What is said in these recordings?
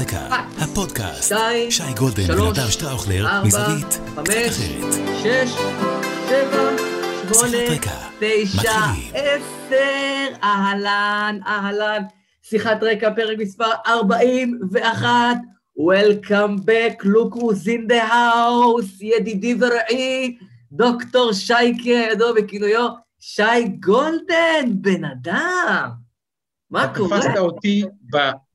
רקע, הפודקאסט, שתיים, שי גולדן ונדב שטראוכלר, מזווית קצת אחרת. שש, שבע, שמונה. תשע. עשר, אהלן, אהלן. שיחת רקע, פרק מספר 41. Welcome back, look who's in the house, ידידי ורעי, דוקטור שייקה, ידוע בכינויו שי גולדן, בן אדם. מה קורה? תפסת אותי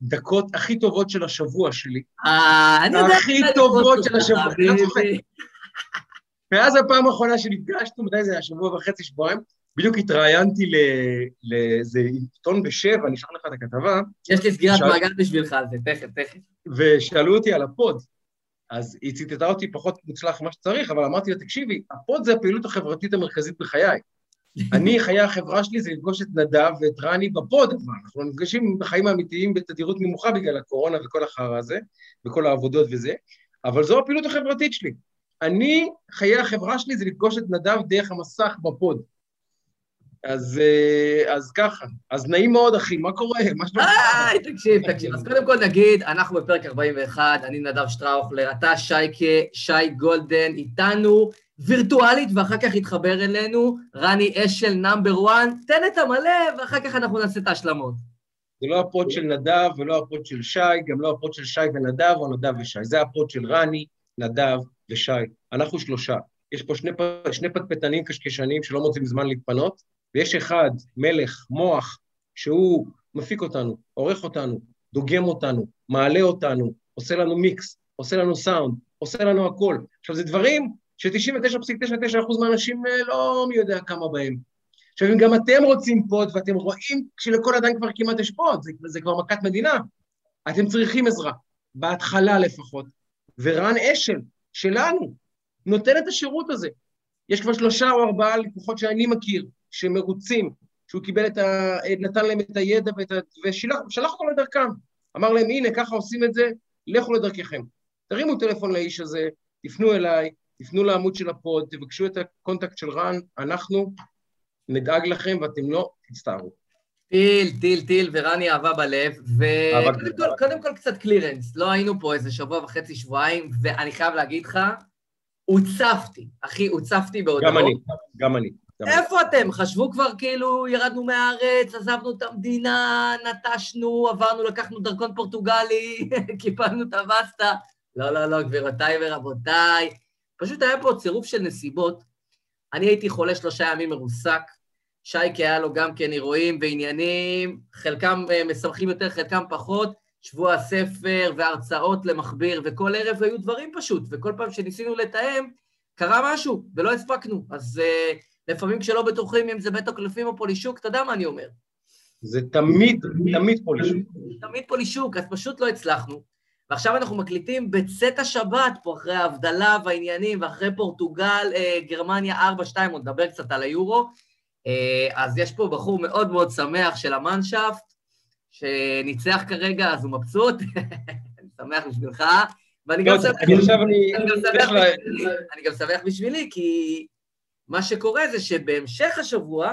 בדקות הכי טובות של השבוע שלי, אה, אני יודע... הכי טובות של השבוע. מאז הפעם האחרונה שנפגשנו, מתי זה היה? שבוע וחצי, שבועיים, בדיוק התראיינתי לאיזה עיתון בשבע, אני אשלח לך את הכתבה, יש לי סגירת מעגל בשבילך על זה, תכף, תכף. ושאלו אותי על הפוד. אז היא ציטטה אותי פחות מוצלח ממה שצריך, אבל אמרתי לה, תקשיבי, הפוד זה הפעילות החברתית המרכזית בחיי. אני, חיי החברה שלי זה לפגוש את נדב ואת רני בפוד, אבל אנחנו נפגשים בחיים האמיתיים בתדירות נמוכה בגלל הקורונה וכל החרא הזה, וכל העבודות וזה, אבל זו הפעילות החברתית שלי. אני, חיי החברה שלי זה לפגוש את נדב דרך המסך בפוד. אז, אה, אז ככה, אז נעים מאוד, אחי, מה קורה? מה שלומך? היי, תקשיב, תקשיב. אז קודם כל נגיד, אנחנו בפרק 41, אני נדב שטראוכלר, אתה שייקה, שי גולדן, איתנו וירטואלית, ואחר כך יתחבר אלינו רני אשל number 1, תן את המלא, ואחר כך אנחנו נעשה את ההשלמות. זה לא הפוד של נדב ולא הפוד של שי, גם לא הפוד של שי ונדב או נדב ושי. זה הפוד של רני, נדב ושי. אנחנו שלושה. יש פה שני, שני פטפטנים קשקשנים שלא מוצאים זמן להתפנות, ויש אחד, מלך, מוח, שהוא מפיק אותנו, עורך אותנו, דוגם אותנו, מעלה אותנו, עושה לנו מיקס, עושה לנו סאונד, עושה לנו הכל. עכשיו, זה דברים ש-99.99% מהאנשים אה, לא מי יודע כמה בהם. עכשיו, אם גם אתם רוצים פוד ואתם רואים שלכל אדם כבר כמעט יש פוד, זה, זה כבר מכת מדינה, אתם צריכים עזרה, בהתחלה לפחות. ורן אשל, שלנו, נותן את השירות הזה. יש כבר שלושה או ארבעה לקוחות שאני מכיר, שמרוצים, שהוא קיבל את ה... נתן להם את הידע ואת ה... ושלח שלח אותם לדרכם. אמר להם, הנה, ככה עושים את זה, לכו לדרככם. תרימו טלפון לאיש הזה, תפנו אליי, תפנו לעמוד של הפוד, תבקשו את ה contact של רן, אנחנו נדאג לכם ואתם לא תצטערו. טיל, טיל, טיל, ורני אהבה בלב, וקודם. כל, קודם כל קצת clearance, לא היינו פה איזה שבוע וחצי, שבועיים, ואני חייב להגיד לך, הוצפתי, אחי, הוצפתי בהודעות. גם אני, גם אני. איפה אתם? חשבו כבר כאילו ירדנו מהארץ, עזבנו את המדינה, נטשנו, עברנו, לקחנו דרכון פורטוגלי, קיפלנו את הבסטה. לא, לא, לא, גבירותיי ורבותיי. פשוט היה פה צירוף של נסיבות. אני הייתי חולה שלושה ימים מרוסק, שייקה היה לו גם כן אירועים ועניינים, חלקם אה, משמחים יותר, חלקם פחות, שבוע הספר והרצאות למכביר, וכל ערב היו דברים פשוט, וכל פעם שניסינו לתאם, קרה משהו, ולא הספקנו. אז uh, לפעמים כשלא בטוחים אם זה בית הקלפים או פולישוק, אתה יודע מה אני אומר. זה תמיד, תמיד פולישוק. תמיד פולישוק, אז פשוט לא הצלחנו. ועכשיו אנחנו מקליטים בצאת השבת פה, אחרי ההבדלה והעניינים, ואחרי פורטוגל, אה, גרמניה 4-2, עוד נדבר קצת על היורו. אה, אז יש פה בחור מאוד מאוד שמח של המאנשאפט, שניצח כרגע, אז הוא מבסוט. אני שמח בשבילך, ואני גם לא, שמח... בשבילי, אני גם שמח בשבילי, כי מה שקורה זה שבהמשך השבוע,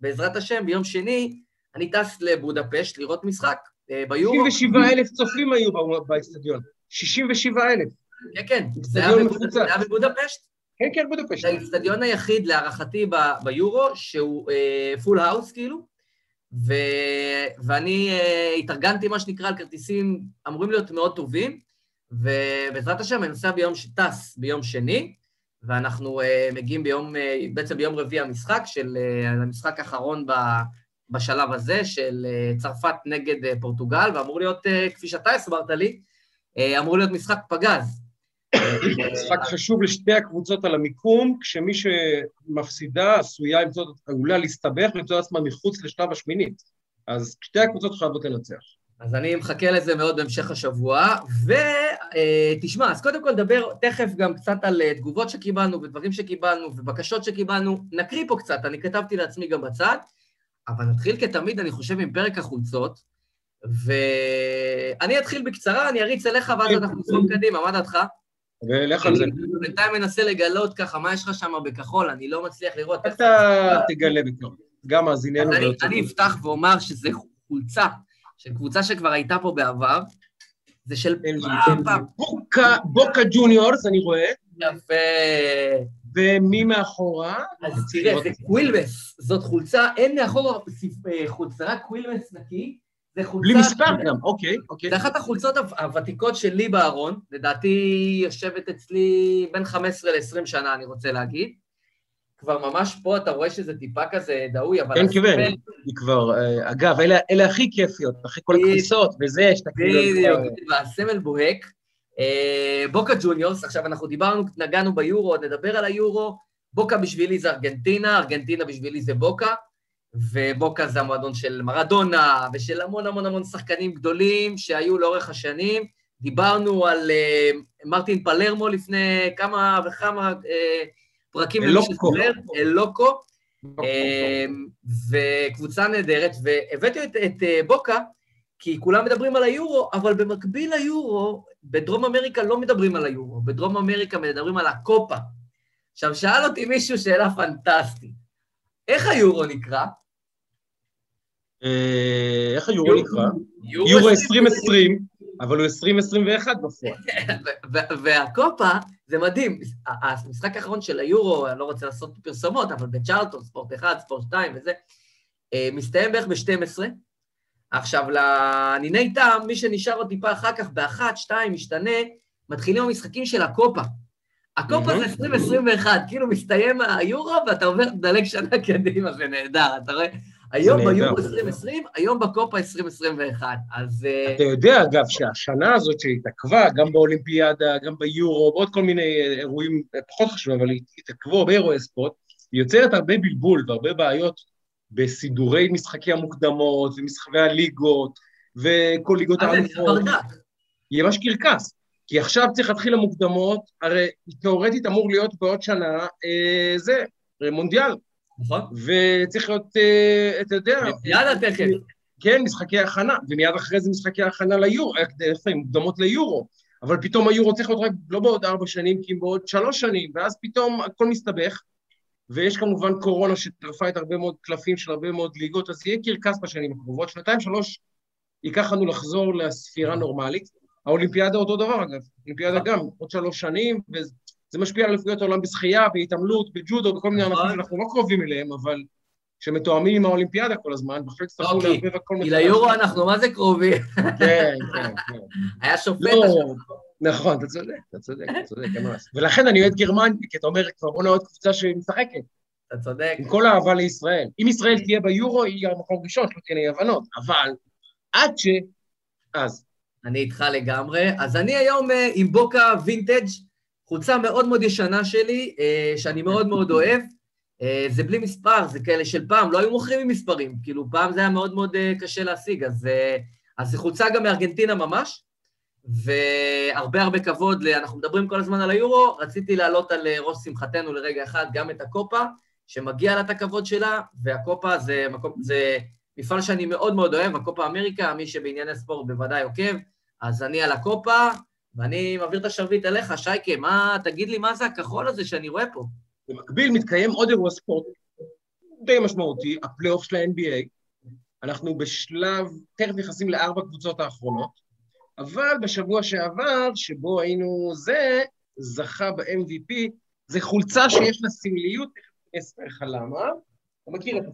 בעזרת השם, ביום שני, אני טס לבודפשט לראות משחק אה, ביורו. 67 אלף צופים היו באצטדיון. 67 אלף. כן, כן, זה היה מפוצץ. זה היה בבודפשט. כן, כן, בודפשט. זה האיצטדיון היחיד, להערכתי, ביורו, שהוא full house, כאילו, ו... ואני אה, התארגנתי, מה שנקרא, על כרטיסים אמורים להיות מאוד טובים, ובעזרת השם, אני נוסע ביום, ש- טס ביום שני, ואנחנו אה, מגיעים ביום, אה, בעצם ביום רביעי המשחק, של אה, המשחק האחרון ב... בשלב הזה, של אה, צרפת נגד אה, פורטוגל, ואמור להיות, אה, כפי שאתה הסברת לי, אה, אמור להיות משחק פגז. משחק חשוב לשתי הקבוצות על המיקום, כשמי שמפסידה עשויה עלולה להסתבך ולמצוא עצמה מחוץ לשלב השמינית. אז שתי הקבוצות חייבות לנצח. אז אני מחכה לזה מאוד בהמשך השבוע, ותשמע, אז קודם כל נדבר תכף גם קצת על אה, תגובות שקיבלנו ודברים שקיבלנו ובקשות שקיבלנו, נקריא פה קצת, אני כתבתי לעצמי גם בצד, אבל נתחיל כתמיד, אני חושב, עם פרק החולצות, ואני אתחיל בקצרה, אני אריץ אליך ואז אנחנו נזרום קדימה, מה דעתך? ולך על זה. בינתיים מנסה לגלות ככה, מה יש לך שם בכחול, אני לא מצליח לראות. אתה תגלה בקרוב. גם מאזיננו. אז אני. אפתח ואומר שזו חולצה של קבוצה שכבר הייתה פה בעבר, זה של פעם. בוקה ג'וניורס, אני רואה. יפה. ומי מאחורה? אז תראה, זה קווילמס, זאת חולצה, אין מאחורה אה, חולצה, רק קווילמס נקי. זה חולצה... בלי מספר גם, אוקיי, אוקיי. זה אחת החולצות הוותיקות שלי בארון, לדעתי יושבת אצלי בין 15 ל-20 שנה, אני רוצה להגיד. כבר ממש פה אתה רואה שזה טיפה כזה דהוי, אבל... כן, כן, היא כבר... אה, אגב, אלה, אלה הכי כיפיות, אחרי כל הכניסות וזה, שאתה כאילו... בדיוק, והסמל בוהק. אה, בוקה ג'וניורס, עכשיו אנחנו דיברנו, נגענו ביורו, נדבר על היורו. בוקה בשבילי זה ארגנטינה, ארגנטינה בשבילי זה בוקה, ובוקה זה המועדון של מרדונה ושל המון המון המון שחקנים גדולים שהיו לאורך השנים. דיברנו על מרטין פלרמו לפני כמה וכמה uh, פרקים. אלוקו. אלוקו. וקבוצה נהדרת, והבאתי את, את בוקה, כי כולם מדברים על היורו, אבל במקביל ליורו, בדרום אמריקה לא מדברים על היורו, בדרום אמריקה מדברים על הקופה. עכשיו, שאל אותי מישהו שאלה פנטסטית, איך היורו נקרא? אה, איך היורו נקרא? יורו 2020, אבל הוא 2021 בפועל. והקופה, זה מדהים, המשחק האחרון של היורו, אני לא רוצה לעשות פרסומות, אבל בצ'ארלטון, ספורט 1, ספורט 2 וזה, אה, מסתיים בערך ב-12, עכשיו, לניני טעם, מי שנשאר עוד טיפה אחר כך, באחת, שתיים, משתנה, מתחילים המשחקים של הקופה. הקופה זה 2021, כאילו מסתיים היורו ואתה עובר, מדלג שנה קדימה, זה נהדר, אתה רואה? היום ביורו 2020, היום בקופה 2021, אז... אה, אתה יודע, אגב, שהשנה הזאת שהתעכבה, גם באולימפיאדה, גם ביורו, בעוד כל מיני אירועים פחות חשובים, אבל התעכבו הרבה אירועי ספורט, יוצרת הרבה בלבול והרבה בעיות בסידורי משחקי המוקדמות ומשחקי הליגות וכל ליגות האלופות. יהיה ממש קרקס. כי עכשיו צריך להתחיל המוקדמות, הרי תאורטית אמור להיות בעוד שנה אה, זה, מונדיאל. נכון. וצריך להיות, אה, אתה יודע... יאללה, תכף. כן, משחקי הכנה, ומיד אחרי זה משחקי הכנה ליורו, איפה אה, מוקדמות ליורו. אבל פתאום היורו צריך להיות רק לא בעוד ארבע שנים, כי בעוד שלוש שנים, ואז פתאום הכל מסתבך. ויש כמובן קורונה שטרפה את הרבה מאוד קלפים של הרבה מאוד ליגות, אז יהיה קרקס בשנים הקרובות. שנתיים, שלוש, ייקח לנו לחזור לספירה נורמלית. האולימפיאדה אותו דבר, אגב. האולימפיאדה גם, עוד שלוש שנים, וזה משפיע על אליפויות העולם בשחייה, בהתעמלות, בג'ודו, בכל מיני ענפים שאנחנו לא קרובים אליהם, אבל שמתואמים עם האולימפיאדה כל הזמן, בהחלט יצטרכו לערבב הכל מחדש. כי ליורו אנחנו מה זה קרובים. כן, כן, כן. היה שופט. לא, נכון, אתה צודק, אתה צודק, אתה צודק, אין מה לעשות. ולכן אני אוהד גרמניה, כי אתה אומר, כבר בוא נעוד קבוצה שמשחקת. אתה צודק. עם כל האהבה לישראל. אם ישראל תהיה ביורו, היא המקום ראשון, שלא תהיה אי-הבנות, אבל עד ש... אז. אני איתך לגמרי. אז אני היום אה, עם בוקה וינטג', חולצה מאוד מאוד ישנה שלי, אה, שאני מאוד מאוד אוהב. אה, זה בלי מספר, זה כאלה של פעם, לא היו מוכרים עם מספרים, כאילו פעם זה היה מאוד מאוד קשה להשיג, אז, אז זה חולצה גם מארגנטינה ממש. והרבה הרבה כבוד, אנחנו מדברים כל הזמן על היורו, רציתי להעלות על אה, ראש שמחתנו לרגע אחד גם את הקופה, שמגיע לה את הכבוד שלה, והקופה זה, מקום, זה מפעל שאני מאוד מאוד אוהב, הקופה אמריקה, מי שבענייני ספורט בוודאי עוקב, אז אני על הקופה, ואני מעביר את השרביט אליך, שייקה, מה, תגיד לי מה זה הכחול הזה שאני רואה פה? במקביל מתקיים עוד אירוע ספורט די משמעותי, הפלייאוף של ה-NBA. אנחנו בשלב, תכף נכנסים לארבע קבוצות האחרונות. אבל בשבוע שעבר, שבו היינו זה, זכה ב-MVP, זה חולצה שיש לה סמליות, תכף לך למה. אתה מכיר את זה.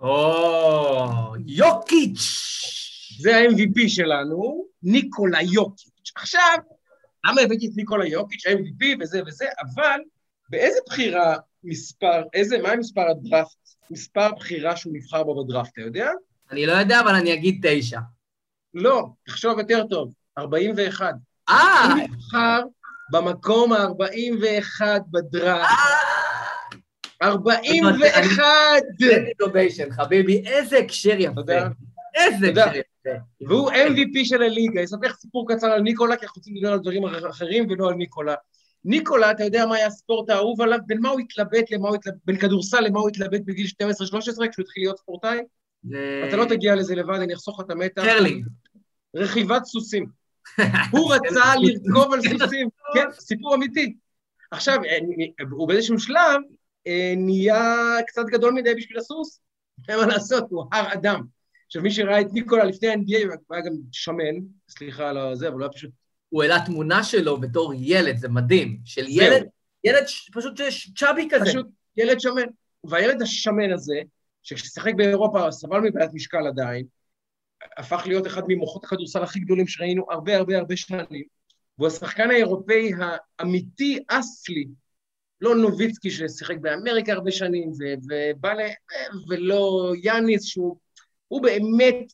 או, יוקיץ'! זה ה-MVP שלנו, ניקולה יוקיץ'. עכשיו, למה הבאתי את ניקולה יוקיץ', ה-MVP וזה וזה, אבל באיזה בחירה מספר, איזה, מה מספר הדראפט, מספר בחירה שהוא נבחר בו בדראפט, אתה יודע? אני לא יודע, אבל אני אגיד תשע. לא, תחשוב יותר טוב, 41. אה! הוא נבחר במקום ה-41 בדראפט. 41! אינוביישן, חביבי, איזה הקשר יפה. איזה הקשר יפה. והוא MVP של הליגה. אספר סיפור קצר על ניקולה, כי אנחנו רוצים לדבר על דברים אחרים ולא על ניקולה. ניקולה, אתה יודע מה היה הספורט האהוב עליו? בין מה הוא התלבט למה הוא התלבט, בין כדורסל למה הוא התלבט בגיל 12-13 כשהוא התחיל להיות ספורטאי? אתה לא תגיע לזה לבד, אני אחסוך לך את המתח. קרלינג. רכיבת סוסים. הוא רצה לרכוב על סוסים, כן, סיפור אמיתי. עכשיו, הוא באיזשהו שלב אה, נהיה קצת גדול מדי בשביל הסוס, אין מה לעשות, הוא הר אדם. עכשיו, מי שראה את ניקולה לפני ה-NBA, היה גם שמן, סליחה על זה, אבל הוא היה פשוט... הוא העלה תמונה שלו בתור ילד, זה מדהים. של ילד, ילד פשוט צ'אבי כזה. פשוט ילד שמן. והילד השמן הזה, שכששיחק באירופה סבל מבעיית משקל עדיין, הפך להיות אחד ממוחות הכדורסל הכי גדולים שראינו הרבה הרבה הרבה שנים, והוא השחקן האירופאי האמיתי, אסלי, לא נוביצקי ששיחק באמריקה הרבה שנים, ובא ל... ולא יאניס, שהוא הוא באמת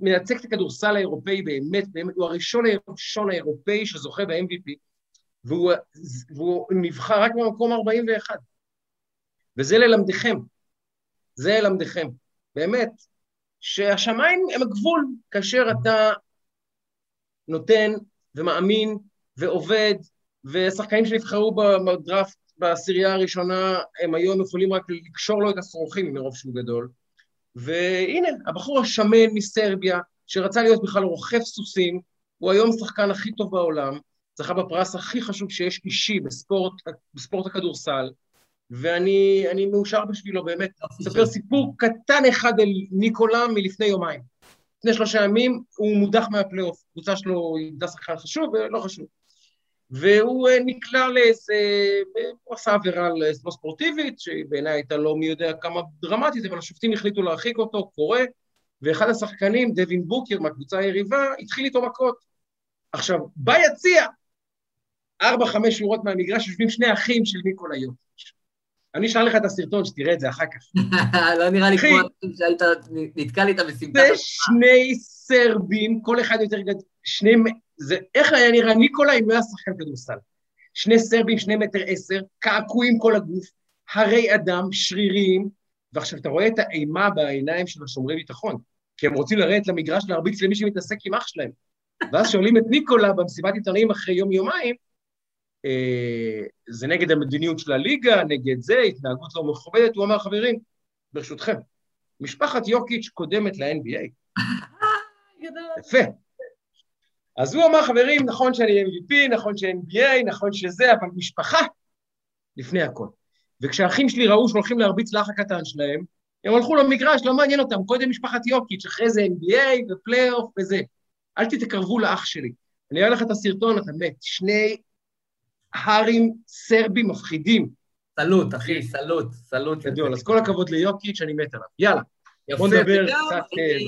מייצג את הכדורסל האירופאי באמת, באמת, הוא הראשון הראשון האירופאי שזוכה ב-MVP, והוא, והוא נבחר רק במקום 41. וזה ללמדכם, זה ללמדכם. באמת, שהשמיים הם הגבול כאשר אתה נותן ומאמין ועובד, ושחקנים שנבחרו בדראפט בעשירייה הראשונה, הם היום יכולים רק לקשור לו את השרוכים מרוב שהוא גדול. והנה, הבחור השמן מסרביה, שרצה להיות בכלל רוכב סוסים, הוא היום השחקן הכי טוב בעולם, זכה בפרס הכי חשוב שיש אישי בספורט, בספורט הכדורסל, ואני מאושר בשבילו, באמת. אספר סיפור קטן אחד על ניקולה מלפני יומיים. לפני שלושה ימים הוא מודח מהפלייאוף, קבוצה שלו איבדה שחקן חשוב ולא חשוב. והוא אה, נקלע לאיזה, הוא עשה עבירה לא ספורטיבית, שבעיניי הייתה לא מי יודע כמה דרמטית, אבל השופטים החליטו להרחיק אותו, קורה, ואחד השחקנים, דווין בוקר מהקבוצה היריבה, התחיל איתו מכות. עכשיו, ביציע, ארבע, חמש שורות מהמגרש, יושבים שני אחים של ניקולה יוטיץ'. אני אשאל לך את הסרטון, שתראה את זה אחר כך. לא נראה לי כמו שהיית נתקע לי איתה בסמטה. זה שני סרבים, כל אחד יותר גדול, שני... זה, איך היה נראה ניקולה אם לא היה שחקן כדורסל? שני סרבים, שני מטר עשר, קעקועים כל הגוף, הרי אדם, שריריים, ועכשיו אתה רואה את האימה בעיניים של השומרי ביטחון, כי הם רוצים לרדת למגרש להרביץ למי שמתעסק עם אח שלהם. ואז שואלים את ניקולה במסיבת עיתונאים אחרי יום-יומיים, אה, זה נגד המדיניות של הליגה, נגד זה, התנהגות לא מכובדת, הוא אמר, חברים, ברשותכם, משפחת יוקיץ' קודמת ל-NBA. יפה. אז הוא אמר, חברים, נכון שאני MVP, נכון ש-NBA, נכון שזה, אבל משפחה לפני הכל. וכשהאחים שלי ראו שהולכים להרביץ לאח הקטן שלהם, הם הלכו למגרש, לא מעניין אותם, קודם משפחת יוקיץ', אחרי זה NBA ופלייאוף וזה. אל תתקרבו לאח שלי. אני אראה לך את הסרטון, אתה מת. שני הארים סרבים מפחידים. salute, אחי, salute, salute. גדול, אז כל הכבוד ליוקיץ', אני מת עליו. יאללה, בוא נדבר קצת... אה,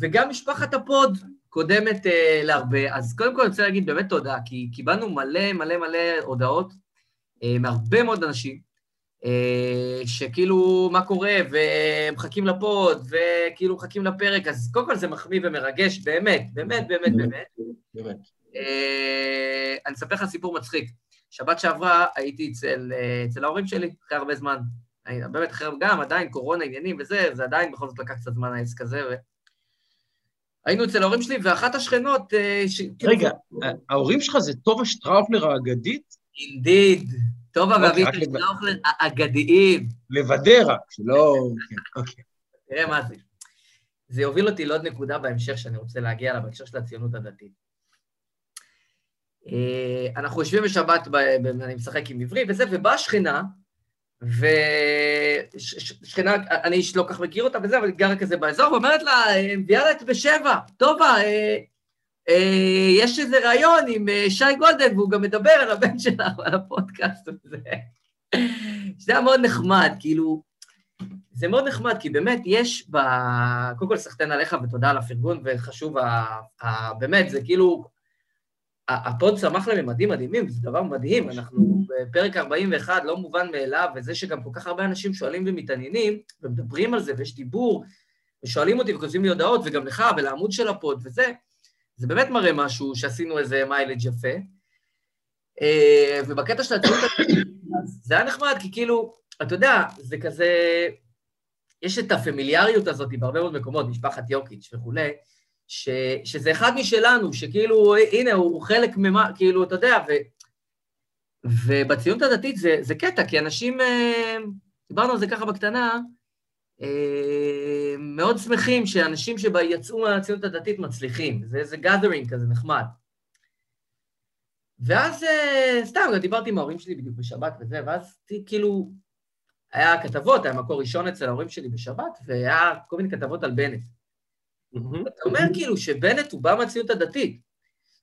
וגם משפחת הפוד קודמת אה, להרבה, אז קודם כל אני רוצה להגיד באמת תודה, כי קיבלנו מלא מלא מלא הודעות אה, מהרבה מאוד אנשים, אה, שכאילו, מה קורה, ומחכים לפוד, וכאילו מחכים לפרק, אז קודם כל זה מחמיא ומרגש, באמת, באמת, באמת, באמת. באמת. אה, אני אספר לך סיפור מצחיק. שבת שעברה הייתי אצל, אצל ההורים שלי, אחרי הרבה זמן. באמת, אחרי גם, עדיין קורונה, עניינים וזה, זה עדיין בכל זאת לקח קצת זמן העסק הזה, ו... היינו אצל ההורים שלי, ואחת השכנות... אה, ש... רגע, ההורים שלך זה טובה שטראופלר האגדית? אינדיד. טובה אוקיי, ואבישי שטראופלר האגדיים. לוודא רק, שלא... כן, אוקיי. תראה מה זה. זה יוביל אותי לעוד נקודה בהמשך שאני רוצה להגיע לה בהקשר של הציונות הדתית. אה, אנחנו יושבים בשבת, אני משחק עם עברי וזה, ובאה שכנה, ושכנה, אני לא כך מכיר אותה וזה, אבל היא גרה כזה באזור, ואומרת לה, מביאה לה את בשבע, טובה, אה, אה, יש איזה ראיון עם אה, שי גולדן, והוא גם מדבר על הבן שלך ועל הפודקאסט הזה. זה היה מאוד נחמד, כאילו, זה מאוד נחמד, כי באמת יש ב... קודם כל, סחטיין עליך ותודה על הפרגון, וחשוב. באמת, זה כאילו, ה pod צמח לממדים מדהימים, זה דבר מדהים, אנחנו בפרק 41, לא מובן מאליו, וזה שגם כל כך הרבה אנשים שואלים ומתעניינים, ומדברים על זה, ויש דיבור, ושואלים אותי וכותבים לי הודעות, וגם לך, ולעמוד של ה pod וזה, זה באמת מראה משהו שעשינו איזה mileage יפה. אה, ובקטע של הציונות, זה היה נחמד, כי כאילו, אתה יודע, זה כזה, יש את הפמיליאריות הזאת בהרבה מאוד מקומות, משפחת יוקיץ' וכולי, ש, שזה אחד משלנו, שכאילו, הנה, הוא, הוא חלק ממה, כאילו, אתה יודע, ו, ובציונות הדתית זה, זה קטע, כי אנשים, אה, דיברנו על זה ככה בקטנה, אה, מאוד שמחים שאנשים שיצאו מהציונות הדתית מצליחים, זה איזה gathering כזה נחמד. ואז אה, סתם, גם דיברתי עם ההורים שלי בדיוק בשבת וזה, ואז כאילו, היה כתבות, היה מקור ראשון אצל ההורים שלי בשבת, והיה כל מיני כתבות על בנט. אתה אומר כאילו שבנט הוא בא מהציונות הדתית.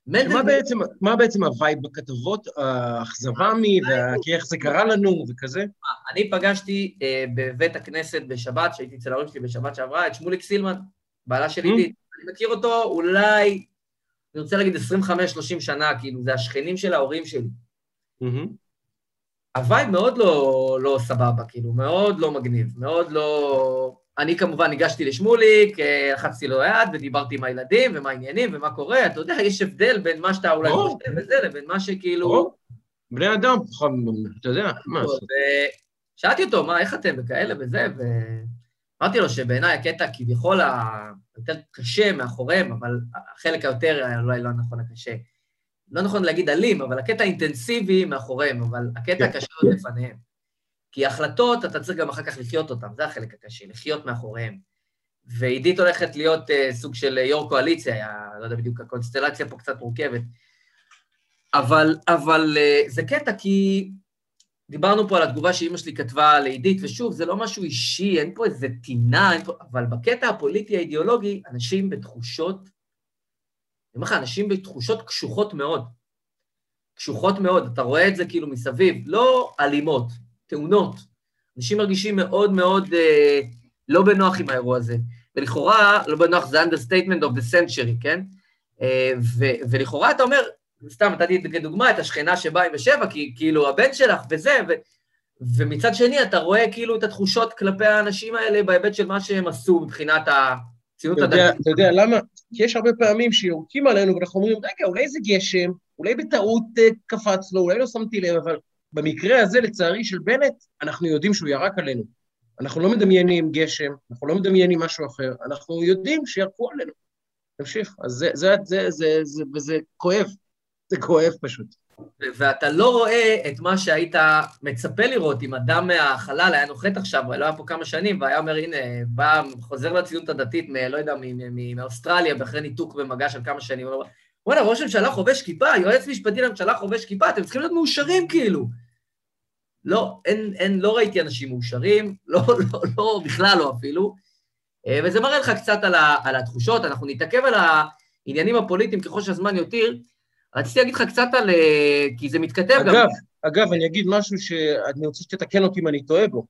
מה בעצם, מה בעצם ה vibe בכתבות, האכזבה מי, ואיך זה קרה לנו וכזה? אני פגשתי אה, בבית הכנסת בשבת, שהייתי אצל ההורים שלי בשבת שעברה, את שמוליק סילמן, בעלה של עידית. אני מכיר אותו אולי, אני רוצה להגיד 25-30 שנה, כאילו, זה השכנים של ההורים שלי. ה vibe מאוד לא, לא סבבה, כאילו, מאוד לא מגניב, מאוד לא... אני כמובן ניגשתי לשמוליק, אה, לחצתי לו יד ודיברתי עם הילדים ומה העניינים ומה קורה, אתה יודע, יש הבדל בין מה שאתה אולי חושב וזה לבין מה שכאילו... בני אדם, אתה יודע, מה שאלתי אותו, מה, איך אתם? וכאלה וזה, ואמרתי לו שבעיניי הקטע כביכול היותר קשה מאחוריהם, אבל החלק היותר, אולי לא נכון הקשה, לא נכון להגיד אלים, אבל הקטע אינטנסיבי מאחוריהם, אבל הקטע כן. הקשה עוד לפניהם. כי החלטות, אתה צריך גם אחר כך לחיות אותן, זה החלק הקשה, לחיות מאחוריהם. ועידית הולכת להיות uh, סוג של יו"ר קואליציה, היה, לא יודע בדיוק, הקונסטלציה פה קצת מורכבת. אבל, אבל uh, זה קטע, כי דיברנו פה על התגובה שאימא שלי כתבה לעידית, ושוב, זה לא משהו אישי, אין פה איזה טינה, פה, אבל בקטע הפוליטי האידיאולוגי, אנשים בתחושות, אני אומר לך, אנשים בתחושות קשוחות מאוד. קשוחות מאוד, אתה רואה את זה כאילו מסביב, לא אלימות, תאונות. אנשים מרגישים מאוד מאוד אה, לא בנוח עם האירוע הזה. ולכאורה, לא בנוח זה understatement of the century, כן? אה, ו- ולכאורה אתה אומר, סתם נתתי כדוגמה את השכנה שבאה עם בשבע, כי כאילו הבן שלך וזה, ו- ומצד שני אתה רואה כאילו את התחושות כלפי האנשים האלה בהיבט של מה שהם עשו מבחינת הציונות הדתית. אתה יודע למה? כי יש הרבה פעמים שיורקים עלינו ואנחנו אומרים, רגע, אולי זה גשם, אולי בטעות אה, קפץ לו, אולי לא שמתי לב, אבל במקרה הזה, לצערי, של בנט, אנחנו יודעים שהוא ירק עלינו. אנחנו לא מדמיינים גשם, אנחנו לא מדמיינים משהו אחר, אנחנו יודעים שירקו עלינו. תמשיך. אז זה, זה, זה, זה, זה, וזה כואב. זה כואב פשוט. ואתה לא רואה את מה שהיית מצפה לראות אם אדם מהחלל היה נוחת עכשיו, לא היה פה כמה שנים, והיה אומר, הנה, בא, חוזר לציונות הדתית, מ, לא יודע, מאוסטרליה, ואחרי ניתוק במגע של כמה שנים, הוא אומר, וואלה, ראש הממשלה חובש כיפה, יועץ משפטי לממשלה חובש כיפה, אתם צריכים להיות מאושרים כאילו. לא, אין, אין, לא ראיתי אנשים מאושרים, לא, לא, לא, בכלל לא אפילו, אה, וזה מראה לך קצת על, ה, על התחושות, אנחנו נתעכב על העניינים הפוליטיים ככל שהזמן יותיר. רציתי להגיד לך קצת על... אה, כי זה מתכתב אגב, גם... אגב, אגב, אני אגיד משהו שאני רוצה שתתקן אותי אם אני טועה בו.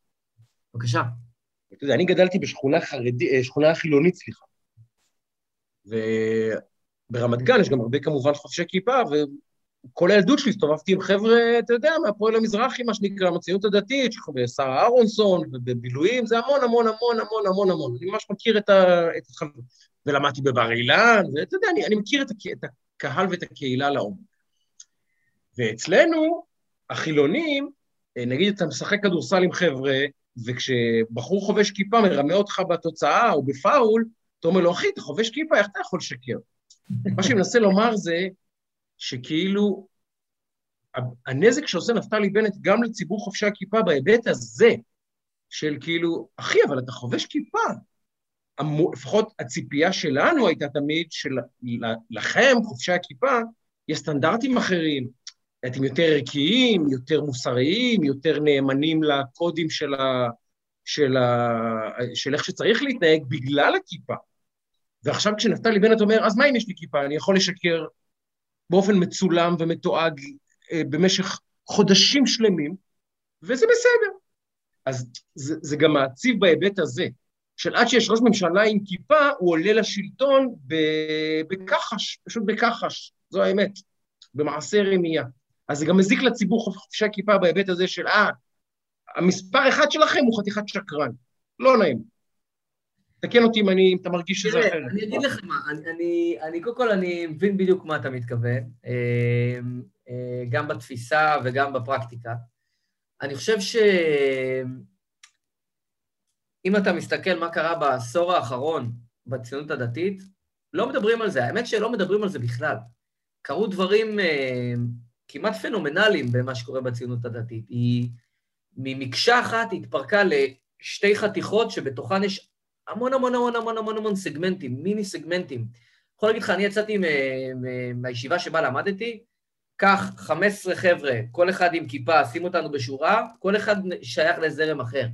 בבקשה. אתה יודע, אני גדלתי בשכונה חרדית, אה, שכונה חילונית, סליחה. וברמת גן יש גם הרבה כמובן חובשי כיפה, כל הילדות שלי הסתובבתי עם חבר'ה, אתה יודע, מהפועל המזרחי, מה שנקרא, מהציונות הדתית, ושרה אהרונסון, ובבילויים, זה המון המון המון המון המון המון. אני ממש מכיר את ה... את החבר... ולמדתי בבר אילן, ואתה יודע, אני, אני מכיר את, הק... את הקהל ואת הקהילה לעומק. ואצלנו, החילונים, אה, נגיד אתה משחק כדורסל עם חבר'ה, וכשבחור חובש כיפה מרמה אותך בתוצאה או בפאול, אתה אומר לו, אחי, אתה חובש כיפה, איך אתה יכול לשקר? מה שאני מנסה לומר זה, שכאילו הנזק שעושה נפתלי בנט גם לציבור חובשי הכיפה בהיבט הזה, של כאילו, אחי, אבל אתה חובש כיפה. לפחות הציפייה שלנו הייתה תמיד שלכם, חובשי הכיפה, יש סטנדרטים אחרים, אתם יותר ערכיים, יותר מוסריים, יותר נאמנים לקודים של, ה, של, ה, של איך שצריך להתנהג בגלל הכיפה. ועכשיו כשנפתלי בנט אומר, אז מה אם יש לי כיפה? אני יכול לשקר באופן מצולם ומתועד אה, במשך חודשים שלמים, וזה בסדר. אז זה, זה גם מעציב בהיבט הזה, של עד שיש ראש ממשלה עם כיפה, הוא עולה לשלטון בכחש, פשוט בכחש, זו האמת, במעשה רמייה. אז זה גם מזיק לציבור חופשי הכיפה בהיבט הזה של, אה, המספר אחד שלכם הוא חתיכת שקרן. לא נעים. תקן אותי אם, אני, אם אתה מרגיש שזה אחרת. אני אגיד לך מה, אני, אני, אני קודם כל, אני מבין בדיוק מה אתה מתכוון, אמ, אה, גם בתפיסה וגם בפרקטיקה. אני חושב שאם אתה מסתכל מה קרה בעשור האחרון בציונות הדתית, לא מדברים על זה. האמת שלא מדברים על זה בכלל. קרו דברים אה, כמעט פנומנליים במה שקורה בציונות הדתית. היא ממקשה אחת התפרקה לשתי חתיכות שבתוכן יש המון המון המון המון המון המון סגמנטים, מיני סגמנטים. יכול להגיד לך, אני יצאתי מהישיבה שבה למדתי, קח 15 חבר'ה, כל אחד עם כיפה, שים אותנו בשורה, כל אחד שייך לזרם אחר,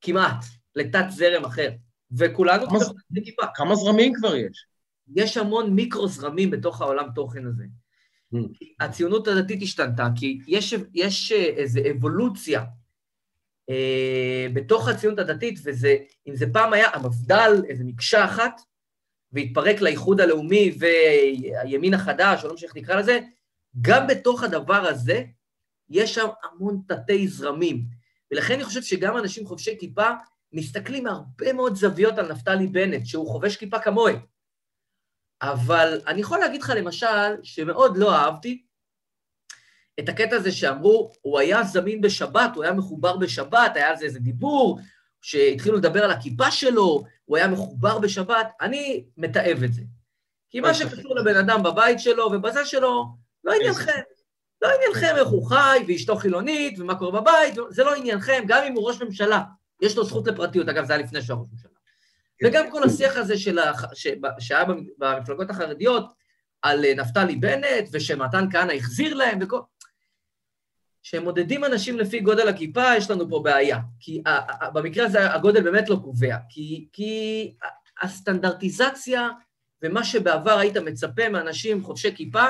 כמעט, לתת זרם אחר. וכולנו כמה, בכיפה. כמה זרמים כבר יש? יש המון מיקרו זרמים בתוך העולם תוכן הזה. Mm. הציונות הדתית השתנתה, כי יש, יש איזו אבולוציה אה, בתוך הציונות הדתית, וזה, אם זה פעם היה המפד"ל, איזו מקשה אחת, והתפרק לאיחוד הלאומי והימין החדש, או לא משנה איך נקרא לזה, גם בתוך הדבר הזה יש שם המון תתי זרמים. ולכן אני חושב שגם אנשים חובשי כיפה מסתכלים מהרבה מאוד זוויות על נפתלי בנט, שהוא חובש כיפה כמוהם. אבל אני יכול להגיד לך למשל, שמאוד לא אהבתי את הקטע הזה שאמרו, הוא היה זמין בשבת, הוא היה מחובר בשבת, היה על זה איזה דיבור, שהתחילו לדבר על הכיפה שלו, הוא היה מחובר בשבת, אני מתעב את זה. כי מה שקשור לבן אדם בבית שלו ובזה שלו, לא עניינכם. לא עניינכם איך הוא חי, ואשתו חילונית, ומה קורה בבית, זה לא עניינכם, גם אם הוא ראש ממשלה. יש לו זכות לפרטיות, אגב, זה היה לפני שהוא ראש ממשלה. כן. וגם כל השיח הזה של ה... שהיה במפלגות החרדיות על אה, נפתלי בנט, ושמתן כהנא החזיר להם, וכל... כשהם מודדים אנשים לפי גודל הכיפה, יש לנו פה בעיה. כי במקרה הזה הגודל באמת לא קובע, כי, כי הסטנדרטיזציה ומה שבעבר היית מצפה מאנשים חובשי כיפה,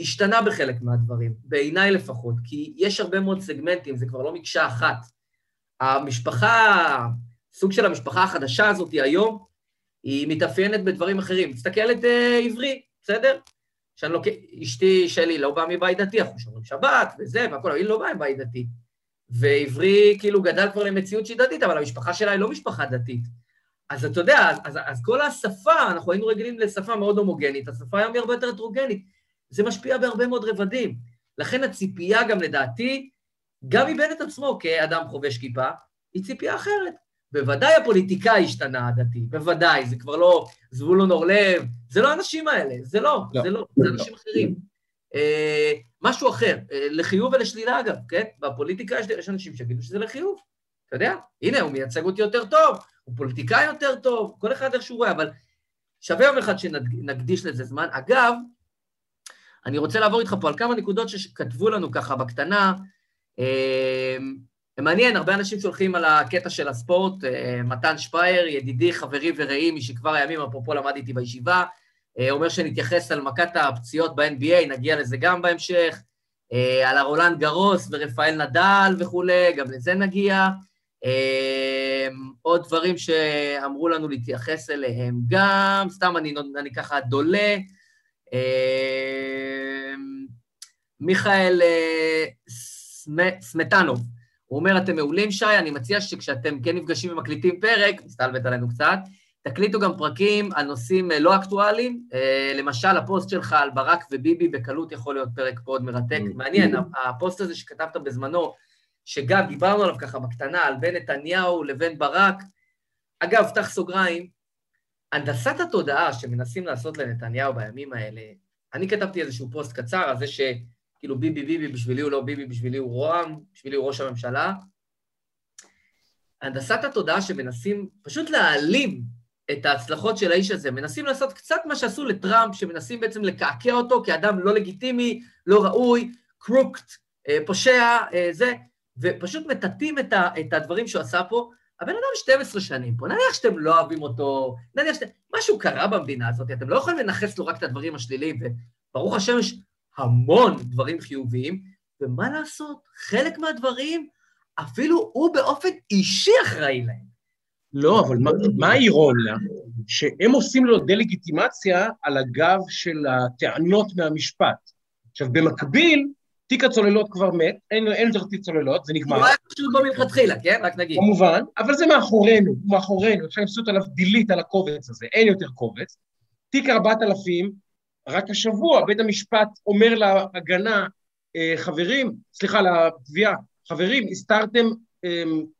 השתנה בחלק מהדברים, בעיניי לפחות, כי יש הרבה מאוד סגמנטים, זה כבר לא מקשה אחת. המשפחה, סוג של המשפחה החדשה הזאת היום, היא מתאפיינת בדברים אחרים. תסתכלת אה, עברי, בסדר? שאני לא... אשתי שלי לא באה מבית דתי, אנחנו שומרים שבת וזה והכל, היא לא באה מבית דתי. ועברי כאילו גדל כבר למציאות שהיא דתית, אבל המשפחה שלה היא לא משפחה דתית. אז אתה יודע, אז, אז כל השפה, אנחנו היינו רגילים לשפה מאוד הומוגנית, השפה היום היא הרבה יותר הטרוגנית. זה משפיע בהרבה מאוד רבדים. לכן הציפייה גם לדעתי, גם מבנט עצמו כאדם חובש כיפה, היא ציפייה אחרת. בוודאי הפוליטיקאי השתנה הדתי, בוודאי, זה כבר לא זבולון אורלב, זה לא האנשים האלה, זה לא, לא זה לא, זה לא. אנשים אחרים. אה, משהו אחר, אה, לחיוב ולשלילה אגב, כן? בפוליטיקה יש, יש אנשים שיגידו שזה לחיוב, אתה יודע? הנה, הוא מייצג אותי יותר טוב, הוא פוליטיקאי יותר טוב, כל אחד איך שהוא רואה, אבל שווה יום אחד שנקדיש לזה זמן. אגב, אני רוצה לעבור איתך פה על כמה נקודות שכתבו לנו ככה בקטנה, אה, מעניין, הרבה אנשים שולחים על הקטע של הספורט, אה, מתן שפייר, ידידי, חברי ורעי משכבר הימים, אפרופו למד איתי בישיבה, אה, אומר שנתייחס על מכת הפציעות ב-NBA, נגיע לזה גם בהמשך, אה, על הרולנד גרוס ורפאל נדל וכולי, גם לזה נגיע. עוד דברים שאמרו לנו להתייחס אליהם גם, סתם אני, אני ככה דולה. מיכאל סמטנוב, הוא אומר, אתם מעולים, שי, אני מציע שכשאתם כן נפגשים ומקליטים פרק, מסתלבט עלינו קצת, תקליטו גם פרקים על נושאים אה, לא אקטואליים. אה, למשל, הפוסט שלך על ברק וביבי בקלות יכול להיות פרק מאוד מרתק. אממ. מעניין, הפוסט הזה שכתבת בזמנו, שגם דיברנו עליו ככה בקטנה, על בין נתניהו לבין ברק. אגב, פתח סוגריים, הנדסת התודעה שמנסים לעשות לנתניהו בימים האלה, אני כתבתי איזשהו פוסט קצר על זה ש... כאילו ביבי ביבי, בשבילי הוא לא ביבי, בשבילי הוא רוה"מ, בשבילי הוא ראש הממשלה. הנדסת התודעה שמנסים פשוט להעלים את ההצלחות של האיש הזה, מנסים לעשות קצת מה שעשו לטראמפ, שמנסים בעצם לקעקע אותו כאדם לא לגיטימי, לא ראוי, קרוקט, אה, פושע, אה, זה, ופשוט מטאטאים את, את הדברים שהוא עשה פה. הבן אדם 12 שנים פה, נניח שאתם לא אוהבים אותו, נניח שאתם... משהו קרה במדינה הזאת, אתם לא יכולים לנכס לו רק את הדברים השליליים, וברוך השם יש המון דברים חיוביים, ומה לעשות, חלק מהדברים, אפילו הוא באופן אישי אחראי להם. לא, אבל מה, מה האירוניה? שהם עושים לו דה-לגיטימציה על הגב של הטענות מהמשפט. עכשיו, במקביל, תיק הצוללות כבר מת, אין, אין יותר תיק צוללות, זה נגמר. הוא היה פשוט בו מלכתחילה, כן? רק נגיד. כמובן, אבל זה מאחורינו, מאחורינו, אפשר לעשות עליו דילית על הקובץ הזה, אין יותר קובץ. תיק 4000, רק השבוע בית המשפט אומר להגנה, אה, חברים, סליחה, לתביעה, חברים, הסתרתם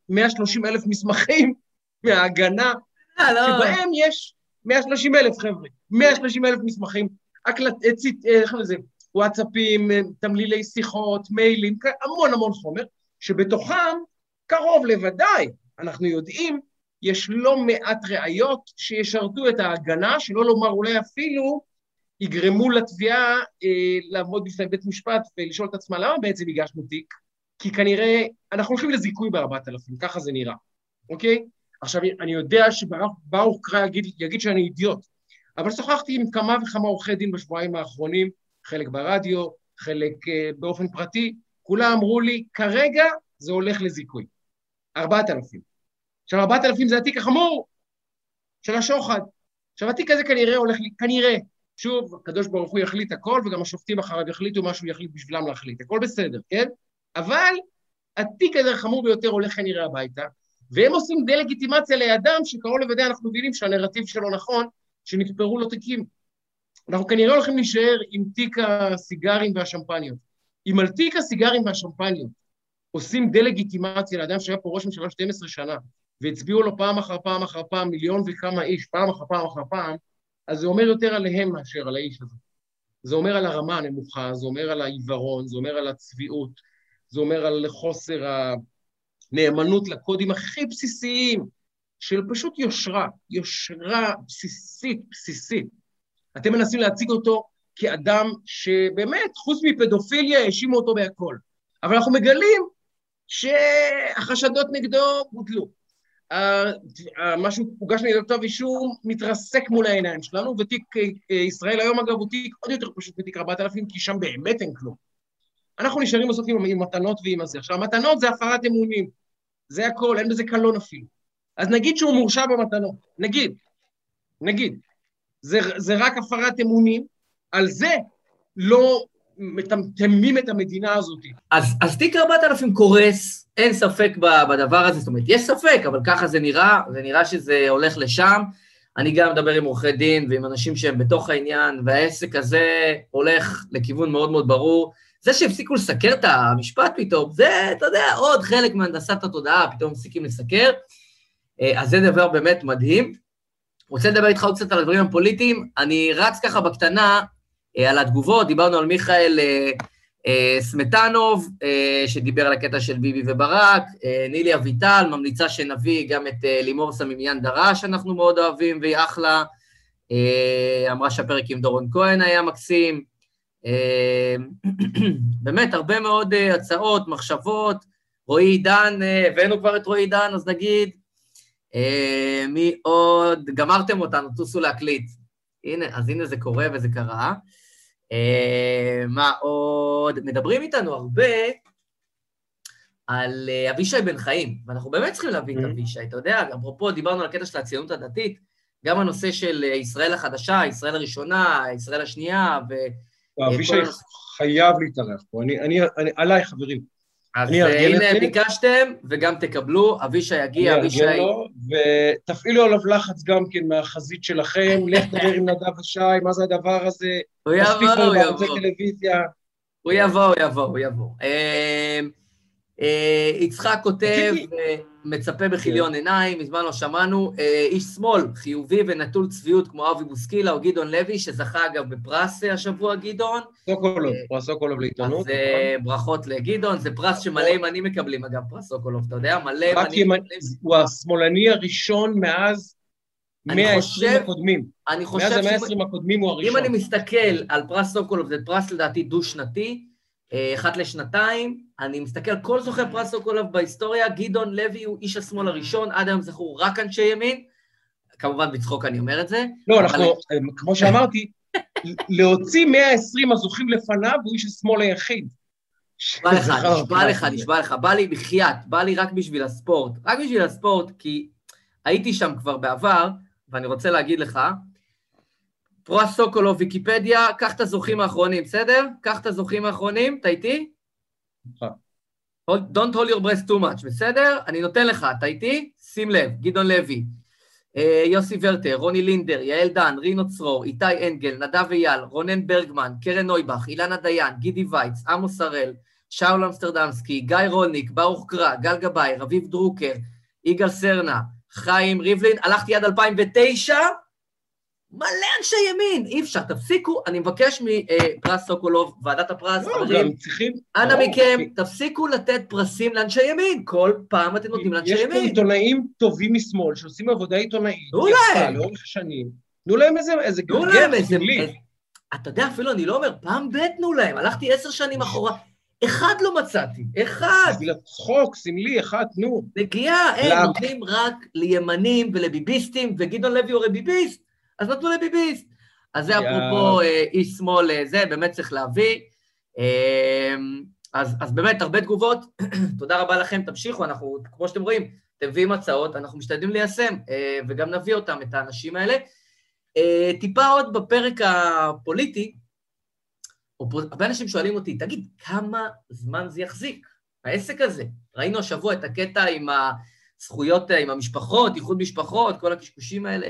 130 אמ, אלף מסמכים מההגנה, אה, לא. שבהם יש 130 אלף חבר'ה, 130 אלף מסמכים, הקלט, אה, איך קוראים לזה, וואטסאפים, תמלילי שיחות, מיילים, המון המון חומר, שבתוכם, קרוב לוודאי, אנחנו יודעים, יש לא מעט ראיות שישרתו את ההגנה, שלא לומר אולי אפילו יגרמו לתביעה אה, לעמוד בפני בית משפט ולשאול את עצמה למה בעצם הגשנו תיק, כי כנראה אנחנו הולכים לזיכוי בארבעת אלפים, ככה זה נראה, אוקיי? עכשיו, אני יודע שברוך קרא יגיד, יגיד שאני אידיוט, אבל שוחחתי עם כמה וכמה עורכי דין בשבועיים האחרונים, חלק ברדיו, חלק uh, באופן פרטי, כולם אמרו לי, כרגע זה הולך לזיכוי. ארבעת אלפים. עכשיו, ארבעת אלפים זה התיק החמור של השוחד. עכשיו, התיק הזה כנראה הולך, כנראה, שוב, הקדוש ברוך הוא יחליט הכל, וגם השופטים אחריו יחליטו מה שהוא יחליט בשבילם להחליט. הכל בסדר, כן? אבל התיק הזה החמור ביותר הולך כנראה הביתה, והם עושים דה-לגיטימציה לאדם שקרוב לוודאי אנחנו מבינים שהנרטיב שלו נכון, שנתפרו לו תיקים. אנחנו כנראה הולכים להישאר עם תיק הסיגרים והשמפניות. אם על תיק הסיגרים והשמפניות עושים דה-לגיטימציה לאדם שהיה פה ראש ממשלה 12 שנה, והצביעו לו פעם אחר פעם אחר פעם מיליון וכמה איש, פעם אחר פעם אחר פעם, אז זה אומר יותר עליהם מאשר על האיש הזה. זה אומר על הרמה הנמוכה, זה אומר על העיוורון, זה אומר על הצביעות, זה אומר על חוסר הנאמנות לקודים הכי בסיסיים של פשוט יושרה, יושרה בסיסית, בסיסית. אתם מנסים להציג אותו כאדם שבאמת, חוץ מפדופיליה, האשימו אותו בהכל. אבל אנחנו מגלים שהחשדות נגדו בוטלו. מה שהוגש נגד כתב אישום מתרסק מול העיניים שלנו, ותיק אה, ישראל היום, אגב, הוא תיק עוד יותר פשוט מתיק 4000, כי שם באמת אין כלום. אנחנו נשארים בסוף עם, מתנות ועם הזה. עכשיו, מתנות זה הפרת אמונים. זה הכל, אין בזה קלון אפילו. אז נגיד שהוא מורשע במתנות, נגיד, נגיד. זה, זה רק הפרת אמונים, על זה לא מטמטמים את המדינה הזאת. אז, אז תיק 4000 קורס, אין ספק בדבר הזה, זאת אומרת, יש ספק, אבל ככה זה נראה, זה נראה שזה הולך לשם. אני גם מדבר עם עורכי דין ועם אנשים שהם בתוך העניין, והעסק הזה הולך לכיוון מאוד מאוד ברור. זה שהפסיקו לסקר את המשפט פתאום, זה, אתה יודע, עוד חלק מהנדסת התודעה, פתאום מפסיקים לסקר. אה, אז זה דבר באמת מדהים. רוצה לדבר איתך עוד קצת על הדברים הפוליטיים. אני רץ ככה בקטנה על התגובות, דיברנו על מיכאל אה, סמטנוב, שדיבר על הקטע של ביבי וברק, נילי אביטל, ממליצה שנביא גם את לימור סמימיאן דרש, שאנחנו מאוד אוהבים, והיא אחלה. אמרה שהפרק עם דורון כהן היה מקסים. באמת, הרבה מאוד הצעות, מחשבות. רועי עידן, הבאנו כבר את רועי עידן, אז נגיד, אה, מי עוד? גמרתם אותנו, טוסו להקליט. הנה, אז הנה זה קורה וזה קרה. אה, מה עוד? מדברים איתנו הרבה על אה, אבישי בן חיים, ואנחנו באמת צריכים להביא את mm-hmm. אבישי, אתה יודע, אפרופו, דיברנו על הקטע של הציונות הדתית, גם הנושא של ישראל החדשה, ישראל הראשונה, ישראל השנייה, ו... אבישי חייב להתארח פה, אני, אני, אני, עליי, חברים. אז הנה, ביקשתם, וגם תקבלו, אבישי יגיע, אבישי... ותפעילו עליו לחץ גם כן מהחזית שלכם, לך תדבר עם נדב ושי, מה זה הדבר הזה? הוא יבוא, הוא יבוא. הוא יבוא, הוא יבוא, הוא יבוא. אה, יצחק כותב, אה, מצפה בכיליון כן. עיניים, מזמן לא שמענו, אה, איש שמאל, חיובי ונטול צביעות כמו אבי בוסקילה או גדעון לוי, שזכה אגב בפרס השבוע, גדעון. סוקולוב, פרס סוקולוב לעיתונות. אז נכון. ברכות לגדעון, זה פרס שמלא ימנים מקבלים אגב, פרס סוקולוב, אתה יודע, מלא ימנים מקבלים. הוא השמאלני הראשון מאז 120 הקודמים. אני חושב... מאז ה-120 הקודמים הוא הראשון. אם אני מסתכל על פרס סוקולוב, זה פרס לדעתי דו-שנתי, אה, אחת לשנתיים, אני מסתכל כל זוכי פרס סוקולוב בהיסטוריה, גדעון לוי הוא איש השמאל הראשון, עד היום זכו רק אנשי ימין, כמובן בצחוק אני אומר את זה. לא, אנחנו, אה, כמו שאמרתי, להוציא 120 הזוכים לפניו הוא איש השמאל היחיד. נשבע לך, נשבע לך, נשבע לך, בא לי בחייאת, בא לי רק בשביל הספורט, רק בשביל הספורט, כי הייתי שם כבר בעבר, ואני רוצה להגיד לך, פרס סוקולוב, ויקיפדיה, קח את הזוכים האחרונים, בסדר? קח את הזוכים האחרונים, אתה איתי? Don't hold your breath too much, בסדר? אני נותן לך, אתה איתי? שים לב, גדעון לוי, אה, יוסי ורטר, רוני לינדר, יעל דן, רינו צרור, איתי אנגל, נדב אייל, רונן ברגמן, קרן נויבך, אילנה דיין, גידי וייץ, עמוס הראל, שאול אמסטרדמסקי, גיא רולניק, ברוך קרא, גל גבאי, רביב דרוקר, יגאל סרנה, חיים ריבלין, הלכתי עד 2009, מלא אנשי ימין, אי אפשר, תפסיקו, אני מבקש מפרס סוקולוב, ועדת הפרס, לא, חברים. אנא מכם, תפסיקו לתת פרסים לאנשי ימין, כל פעם אתם נותנים לאנשי ימין. יש פה עיתונאים טובים משמאל, שעושים עבודה עיתונאית, תנו להם. לאורך שנים, תנו להם איזה גרגר תנו להם איזה... אתה יודע, אפילו אני לא אומר, פעם ב' תנו להם, הלכתי עשר שנים אחורה, אחד לא מצאתי, אחד. בשביל הצחוק, סמלי, אחד, נו. נגיעה, הם? נותנים רק לימנים ולביביסטים, וגדעון לוי הוא הרי ביביסט, אז נתנו לביביסט. אז זה. אפרופו אה, איש שמאל, אה, זה באמת צריך להביא. אה, אז, אז באמת, הרבה תגובות. תודה רבה לכם, תמשיכו, אנחנו, כמו שאתם רואים, אתם מביאים הצעות, אנחנו משתדלים ליישם, אה, וגם נביא אותם, את האנשים האלה. טיפה עוד בפרק הפוליטי, הרבה אנשים שואלים אותי, תגיד, כמה זמן זה יחזיק, העסק הזה? ראינו השבוע את הקטע עם הזכויות, עם המשפחות, איחוד משפחות, כל הקשקושים האלה.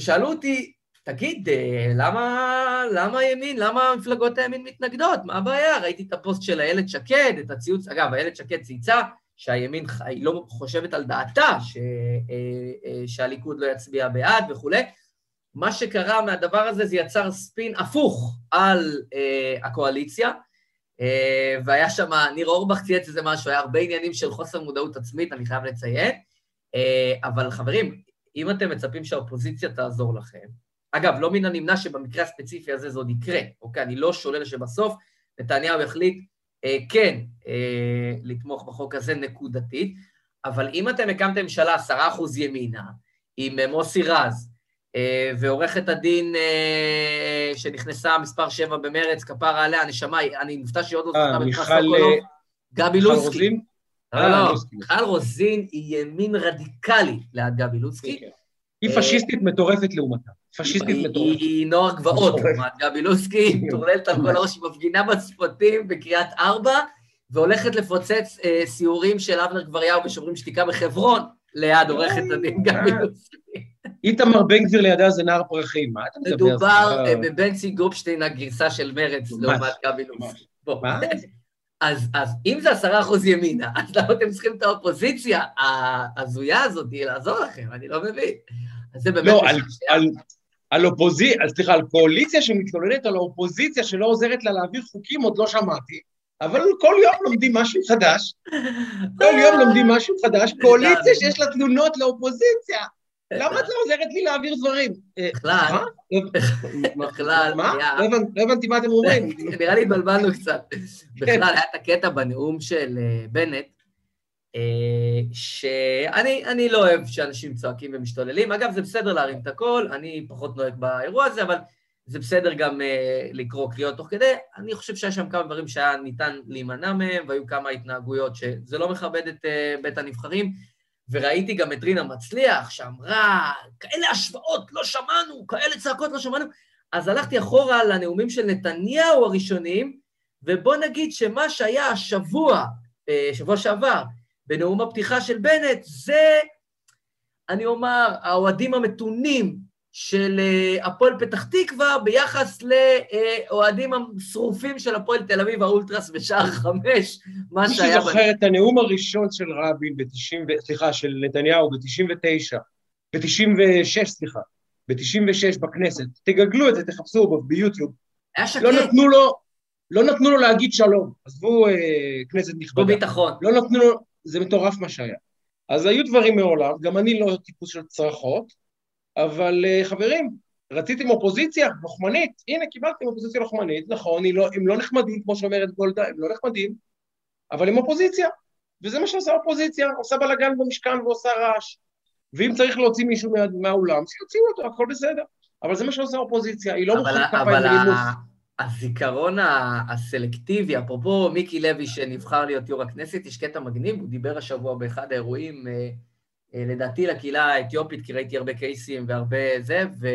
ושאלו אותי, תגיד, אה, למה, למה הימין, למה מפלגות הימין מתנגדות? מה הבעיה? ראיתי את הפוסט של איילת שקד, את הציוץ, אגב, איילת שקד צייצה שהימין ח- היא לא חושבת על דעתה ש, אה, אה, שהליכוד לא יצביע בעד וכולי. מה שקרה מהדבר הזה, זה יצר ספין הפוך על אה, הקואליציה, אה, והיה שם, ניר אורבך צייץ איזה משהו, היה הרבה עניינים של חוסר מודעות עצמית, אני חייב לציין. אה, אבל חברים, אם אתם מצפים שהאופוזיציה תעזור לכם, אגב, לא מן הנמנע שבמקרה הספציפי הזה זה עוד יקרה, אוקיי? אני לא שולל שבסוף נתניהו יחליט אה, כן אה, לתמוך בחוק הזה נקודתית, אבל אם אתם הקמתם ממשלה עשרה אחוז ימינה, עם אה, מוסי רז, אה, ועורכת הדין אה, שנכנסה מספר שבע במרץ, כפרה עליה, נשמה, אני מופתע שהיא עוד לא אה, זכתה בפרס מיכל, סוקולוב, אה, גבי לוסקי. לא, אה, לא, לוסקי. מיכל רוזין היא ימין רדיקלי ליד גבי לוסקי. כן. היא פשיסטית מטורפת לעומתה. פשיסטית מטורפת. היא נוער גבעות. לעומת גבי לוסקי, היא מטורללת על כל הראש, היא מפגינה בצפותים בקריית ארבע, והולכת לפוצץ אה, סיורים של אבנר גבריהו בשוברים שתיקה בחברון, ליד עורכת הדין גבי אה. לוסקי. איתמר בן גביר לידה זה נער פרחים, מה אתה מדבר? מדובר אה, בבנצי גופשטיין, הגרסה של מרץ, לעומת גבי. בוא. מה? אז, אז אם זה עשרה אחוז ימינה, אז למה אתם צריכים את האופוזיציה ההזויה הזאת לעזור לכם? אני לא מבין. אז זה באמת... לא, על-. על- על אופוזיציה, סליחה, על קואליציה שמתלוננת על האופוזיציה שלא עוזרת לה להעביר חוקים, עוד לא שמעתי. אבל כל יום לומדים משהו חדש. כל יום לומדים משהו חדש. קואליציה שיש לה תלונות לאופוזיציה. למה את לא עוזרת לי להעביר דברים? אה, בכלל, מה? בכלל, מה? היה- לא הבנ- לא הבנתי מה אתם אומרים. נראה לי התבלבלנו קצת. בכלל, היה את הקטע בנאום של אה, בנט, אה, שאני אני לא אוהב שאנשים צועקים ומשתוללים. אגב, זה בסדר להרים את הקול, אני פחות נוהג באירוע הזה, אבל זה בסדר גם אה, לקרוא קריאות תוך כדי. אני חושב שהיה שם כמה דברים שהיה ניתן להימנע מהם, והיו כמה התנהגויות שזה לא מכבד את אה, בית הנבחרים. וראיתי גם את רינה מצליח, שאמרה, כאלה השוואות לא שמענו, כאלה צעקות לא שמענו. אז הלכתי אחורה לנאומים של נתניהו הראשונים, ובוא נגיד שמה שהיה השבוע, אה, שבוע שעבר, בנאום הפתיחה של בנט, זה, אני אומר, האוהדים המתונים של אה, הפועל פתח תקווה ביחס לאוהדים השרופים של הפועל תל אביב, האולטרס בשער חמש, מה מי שהיה... שזוכר את הנאום הראשון של רבין ב-90, סליחה, של נתניהו ב-99, ב-96, סליחה, ב-96 בכנסת, תגגלו את זה, תחפשו ביוטיוב, היה שקט, לא נתנו לו, לא נתנו לו להגיד שלום, עזבו אה, כנסת נכבדה, ביטחון. לא נתנו לו, זה מטורף מה שהיה. אז היו דברים מעולם, גם אני לא טיפוס של צרחות, אבל אה, חברים, רציתם אופוזיציה לוחמנית, הנה קיבלתם אופוזיציה לוחמנית, נכון, לא, הם לא נחמדים, כמו שאומרת גולדה, הם לא נחמדים, אבל הם אופוזיציה, וזה מה שעושה אופוזיציה, עושה בלאגן במשכן ועושה רעש. ואם צריך להוציא מישהו מה, מהאולם, שיוציאו אותו, הכל בסדר. אבל זה מה שעושה האופוזיציה, היא לא מוחאת אבל כפיים בנימוס. ה- הזיכרון הסלקטיבי, אפרופו מיקי לוי שנבחר להיות יו"ר הכנסת, יש קטע מגניב, הוא דיבר השבוע באחד האירועים, אה, לדעתי לקהילה האתיופית, כי ראיתי הרבה קייסים והרבה זה, ו,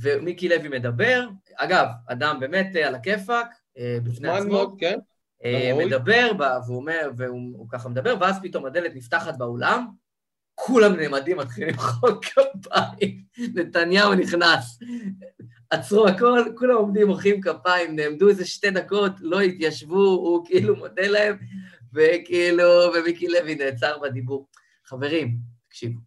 ומיקי לוי מדבר, אגב, אדם באמת אה, על הכיפאק, אה, בפני עצמו, מאוד, כן. אה. מדבר, והוא אומר, והוא הוא ככה מדבר, ואז פתאום הדלת נפתחת באולם, כולם נעמדים, מתחילים למחוא כפיים, נתניהו נכנס. עצרו הכל, כולם עומדים, מוחאים כפיים, נעמדו איזה שתי דקות, לא התיישבו, הוא כאילו מודה להם, וכאילו, ומיקי לוי נעצר בדיבור. חברים, תקשיבו,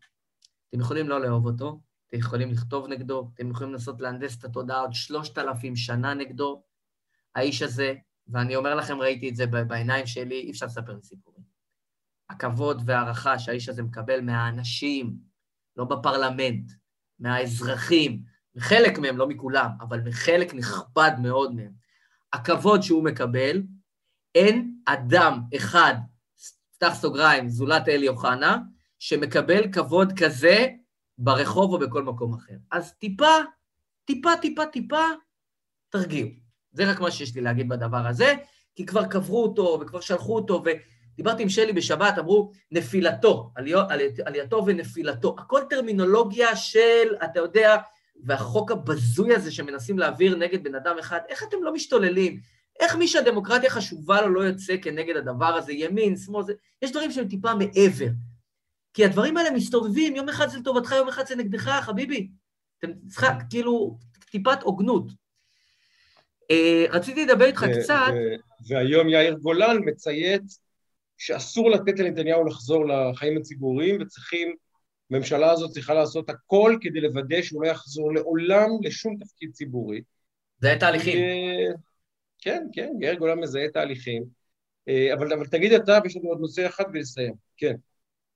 אתם יכולים לא לאהוב אותו, אתם יכולים לכתוב נגדו, אתם יכולים לנסות להנדס את התודעה עוד שלושת אלפים שנה נגדו. האיש הזה, ואני אומר לכם, ראיתי את זה בעיניים שלי, אי אפשר לספר לי סיפורים. הכבוד והערכה שהאיש הזה מקבל מהאנשים, לא בפרלמנט, מהאזרחים, מחלק מהם, לא מכולם, אבל מחלק נכבד מאוד מהם. הכבוד שהוא מקבל, אין אדם אחד, פתח סוגריים, זולת אלי אוחנה, שמקבל כבוד כזה ברחוב או בכל מקום אחר. אז טיפה, טיפה, טיפה, טיפה, תרגיעו. זה רק מה שיש לי להגיד בדבר הזה, כי כבר קברו אותו וכבר שלחו אותו, ודיברתי עם שלי בשבת, אמרו נפילתו, עלייתו ונפילתו. הכל טרמינולוגיה של, אתה יודע, והחוק הבזוי הזה שמנסים להעביר נגד בן אדם אחד, איך אתם לא משתוללים? איך מי שהדמוקרטיה חשובה לו לא יוצא כנגד הדבר הזה, ימין, שמאל, זה... יש דברים שהם טיפה מעבר. כי הדברים האלה מסתובבים, יום אחד זה לטובתך, יום אחד זה נגדך, חביבי. אתם צריכה, כאילו, טיפת הוגנות. אה, רציתי לדבר איתך קצת... והיום יאיר גולן מצייץ שאסור לתת לנתניהו לחזור לחיים הציבוריים, וצריכים, הממשלה הזאת צריכה לעשות הכל כדי לוודא שהוא לא יחזור לעולם לשום תפקיד ציבורי. זה תהליכים. כן, כן, יאיר גולן מזהה תהליכים. אה, אבל, אבל תגיד אתה, ויש לנו עוד נושא אחד ולסיים. כן.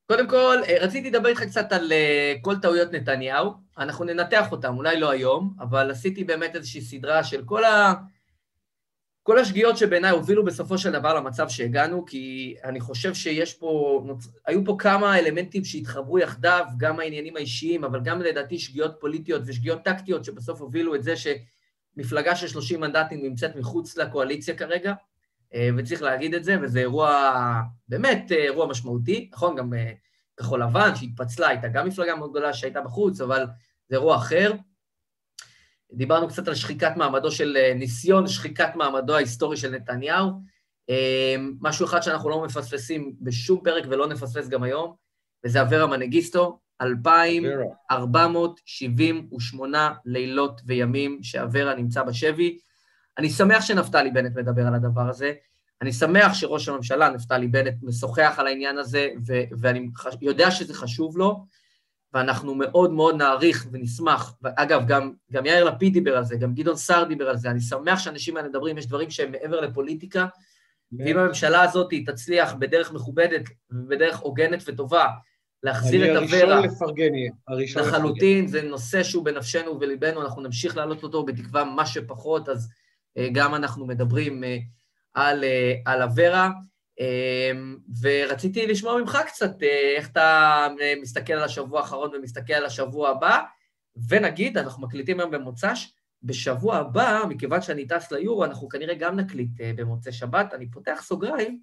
קודם כל, אה, רציתי לדבר איתך קצת על אה, כל טעויות נתניהו. אנחנו ננתח אותם, אולי לא היום, אבל עשיתי באמת איזושהי סדרה של כל, ה... כל השגיאות שבעיניי הובילו בסופו של דבר למצב שהגענו, כי אני חושב שיש פה, היו פה כמה אלמנטים שהתחברו יחדיו, גם העניינים האישיים, אבל גם לדעתי שגיאות פוליטיות ושגיאות טקטיות שבסוף הובילו את זה שמפלגה של 30 מנדטים נמצאת מחוץ לקואליציה כרגע, וצריך להגיד את זה, וזה אירוע, באמת אה, אירוע משמעותי, נכון? גם אה, כחול לבן שהתפצלה, הייתה גם מפלגה מאוד גדולה שהייתה בחוץ, אבל זה אירוע אחר. דיברנו קצת על שחיקת מעמדו של, ניסיון שחיקת מעמדו ההיסטורי של נתניהו. משהו אחד שאנחנו לא מפספסים בשום פרק ולא נפספס גם היום, וזה אברה מנגיסטו, 2,478 לילות וימים שאברה נמצא בשבי. אני שמח שנפתלי בנט מדבר על הדבר הזה, אני שמח שראש הממשלה, נפתלי בנט, משוחח על העניין הזה, ו- ואני יודע שזה חשוב לו, ואנחנו מאוד מאוד נעריך ונשמח. אגב, גם, גם יאיר לפיד דיבר על זה, גם גדעון סער דיבר על זה, אני שמח שאנשים האלה מדברים, יש דברים שהם מעבר לפוליטיקה, ואם הממשלה הזאת תצליח בדרך מכובדת ובדרך הוגנת וטובה להחזיר את אברה... לפרגן. לחלוטין, זה נושא שהוא בנפשנו ובליבנו, אנחנו נמשיך להעלות אותו בתקווה מה שפחות, אז גם אנחנו מדברים אה, על, אה, על אברה, ורציתי לשמוע ממך קצת איך אתה מסתכל על השבוע האחרון ומסתכל על השבוע הבא, ונגיד, אנחנו מקליטים היום במוצ"ש, בשבוע הבא, מכיוון שאני טס ליורו, אנחנו כנראה גם נקליט במוצאי שבת, אני פותח סוגריים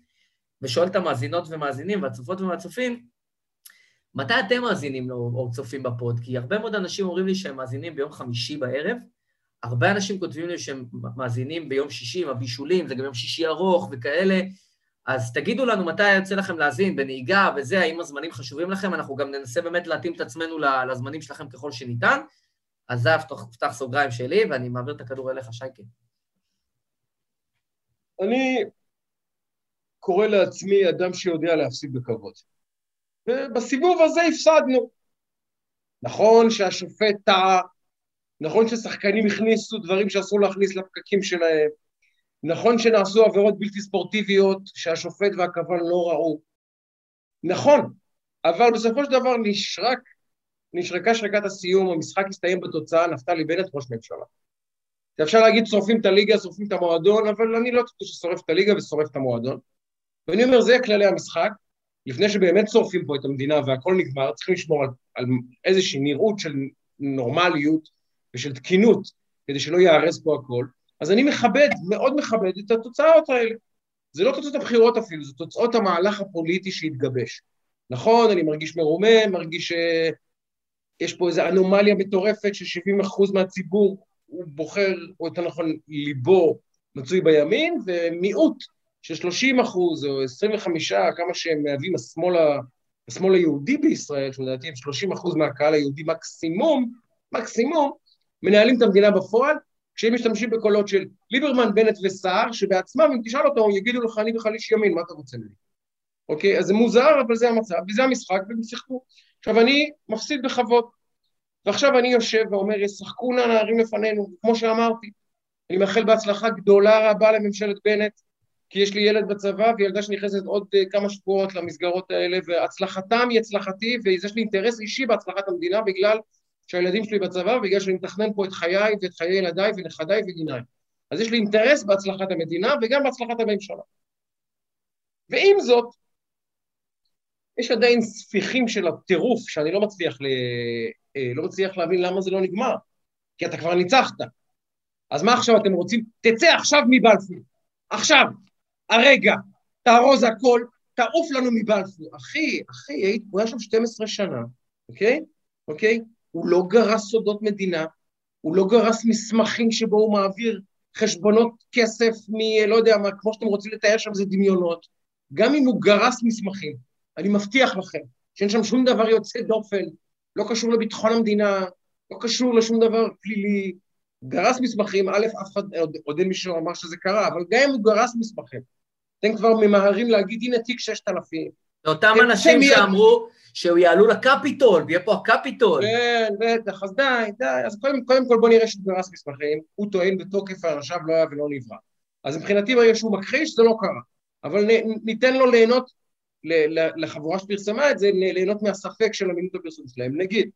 ושואל את המאזינות ומאזינים והצופות והצופים, מתי אתם מאזינים או צופים בפוד? כי הרבה מאוד אנשים אומרים לי שהם מאזינים ביום חמישי בערב, הרבה אנשים כותבים לי שהם מאזינים ביום שישי עם הבישולים, זה גם יום שישי ארוך וכאלה, אז תגידו לנו מתי יוצא לכם להאזין, בנהיגה וזה, האם הזמנים חשובים לכם, אנחנו גם ננסה באמת להתאים את עצמנו לזמנים שלכם ככל שניתן. אז זה פתח סוגריים שלי, ואני מעביר את הכדור אליך, שייקה. אני קורא לעצמי אדם שיודע להפסיד בכבוד. ובסיבוב הזה הפסדנו. נכון שהשופט טעה, נכון ששחקנים הכניסו דברים שאסור להכניס לפקקים שלהם, נכון שנעשו עבירות בלתי ספורטיביות שהשופט והכוון לא ראו, נכון, אבל בסופו של דבר נשרק, נשרקה שרקת הסיום, המשחק הסתיים בתוצאה, נפתלי בנט ראש ממשלה. אפשר להגיד שורפים את הליגה, שורפים את המועדון, אבל אני לא חושב ששורף את הליגה ושורף את המועדון. ואני אומר, זה כללי המשחק, לפני שבאמת שורפים פה את המדינה והכל נגמר, צריכים לשמור על, על איזושהי נראות של נורמליות, ושל תקינות, כדי שלא ייהרס פה הכל, אז אני מכבד, מאוד מכבד את התוצאות האלה. זה לא תוצאות הבחירות אפילו, זה תוצאות המהלך הפוליטי שהתגבש. נכון, אני מרגיש מרומם, מרגיש שיש פה איזו אנומליה מטורפת ש-70% מהציבור הוא בוחר, או יותר נכון, ליבו מצוי בימין, ומיעוט של 30 אחוז או 25, כמה שהם מהווים השמאל, השמאל היהודי בישראל, שלדעתי הם 30 אחוז מהקהל היהודי מקסימום, מקסימום, מנהלים את המדינה בפועל, כשהם משתמשים בקולות של ליברמן, בנט וסער, שבעצמם, אם תשאל אותו, יגידו לך, אני בכלל איש ימין, מה אתה רוצה ממני? אוקיי? אז זה מוזר, אבל זה המצב, וזה המשחק, והם שיחקו. עכשיו, אני מפסיד בכבוד. ועכשיו אני יושב ואומר, ישחקו נא נערים לפנינו, כמו שאמרתי, אני מאחל בהצלחה גדולה רבה לממשלת בנט, כי יש לי ילד בצבא וילדה שנכנסת עוד uh, כמה שבועות למסגרות האלה, והצלחתם היא הצלחתי, ויש לי אינטרס אישי בהצלחת המדינה בגלל שהילדים שלי בצבא, בגלל שאני מתכנן פה את חיי ואת חיי ילדיי ונכדיי וגיניי. אז יש לי אינטרס בהצלחת המדינה וגם בהצלחת הממשלה. ועם זאת, יש עדיין ספיחים של הטירוף שאני לא מצליח, ל... אה, לא מצליח להבין למה זה לא נגמר, כי אתה כבר ניצחת. אז מה עכשיו אתם רוצים? תצא עכשיו מבלפור. עכשיו, הרגע, תארוז הכל, תעוף לנו מבלפור. אחי, אחי, הוא היה שם 12 שנה, אוקיי? אוקיי? הוא לא גרס סודות מדינה, הוא לא גרס מסמכים שבו הוא מעביר חשבונות כסף מ... לא יודע מה, כמו שאתם רוצים לתאר שם זה דמיונות. גם אם הוא גרס מסמכים, אני מבטיח לכם שאין שם שום דבר יוצא דופן, לא קשור לביטחון המדינה, לא קשור לשום דבר פלילי. גרס מסמכים, א', אף אחד, עוד, עוד אין מישהו אמר שזה קרה, אבל גם אם הוא גרס מסמכים, אתם כבר ממהרים להגיד, הנה תיק 6,000. זה אותם אנשים שאמרו שהוא יעלו לקפיטול, ויהיה פה הקפיטול. כן, בטח, אז די, די. אז קודם, קודם כל בוא נראה שהוא גרס מסמכים, הוא טוען בתוקף האנשיו לא היה ולא נברא. אז מבחינתי ברגע שהוא מכחיש, זה לא קרה. אבל נ, ניתן לו ליהנות, לחבורה שפרסמה את זה, ליהנות מהספק של אמינות הפרסום שלהם, נגיד.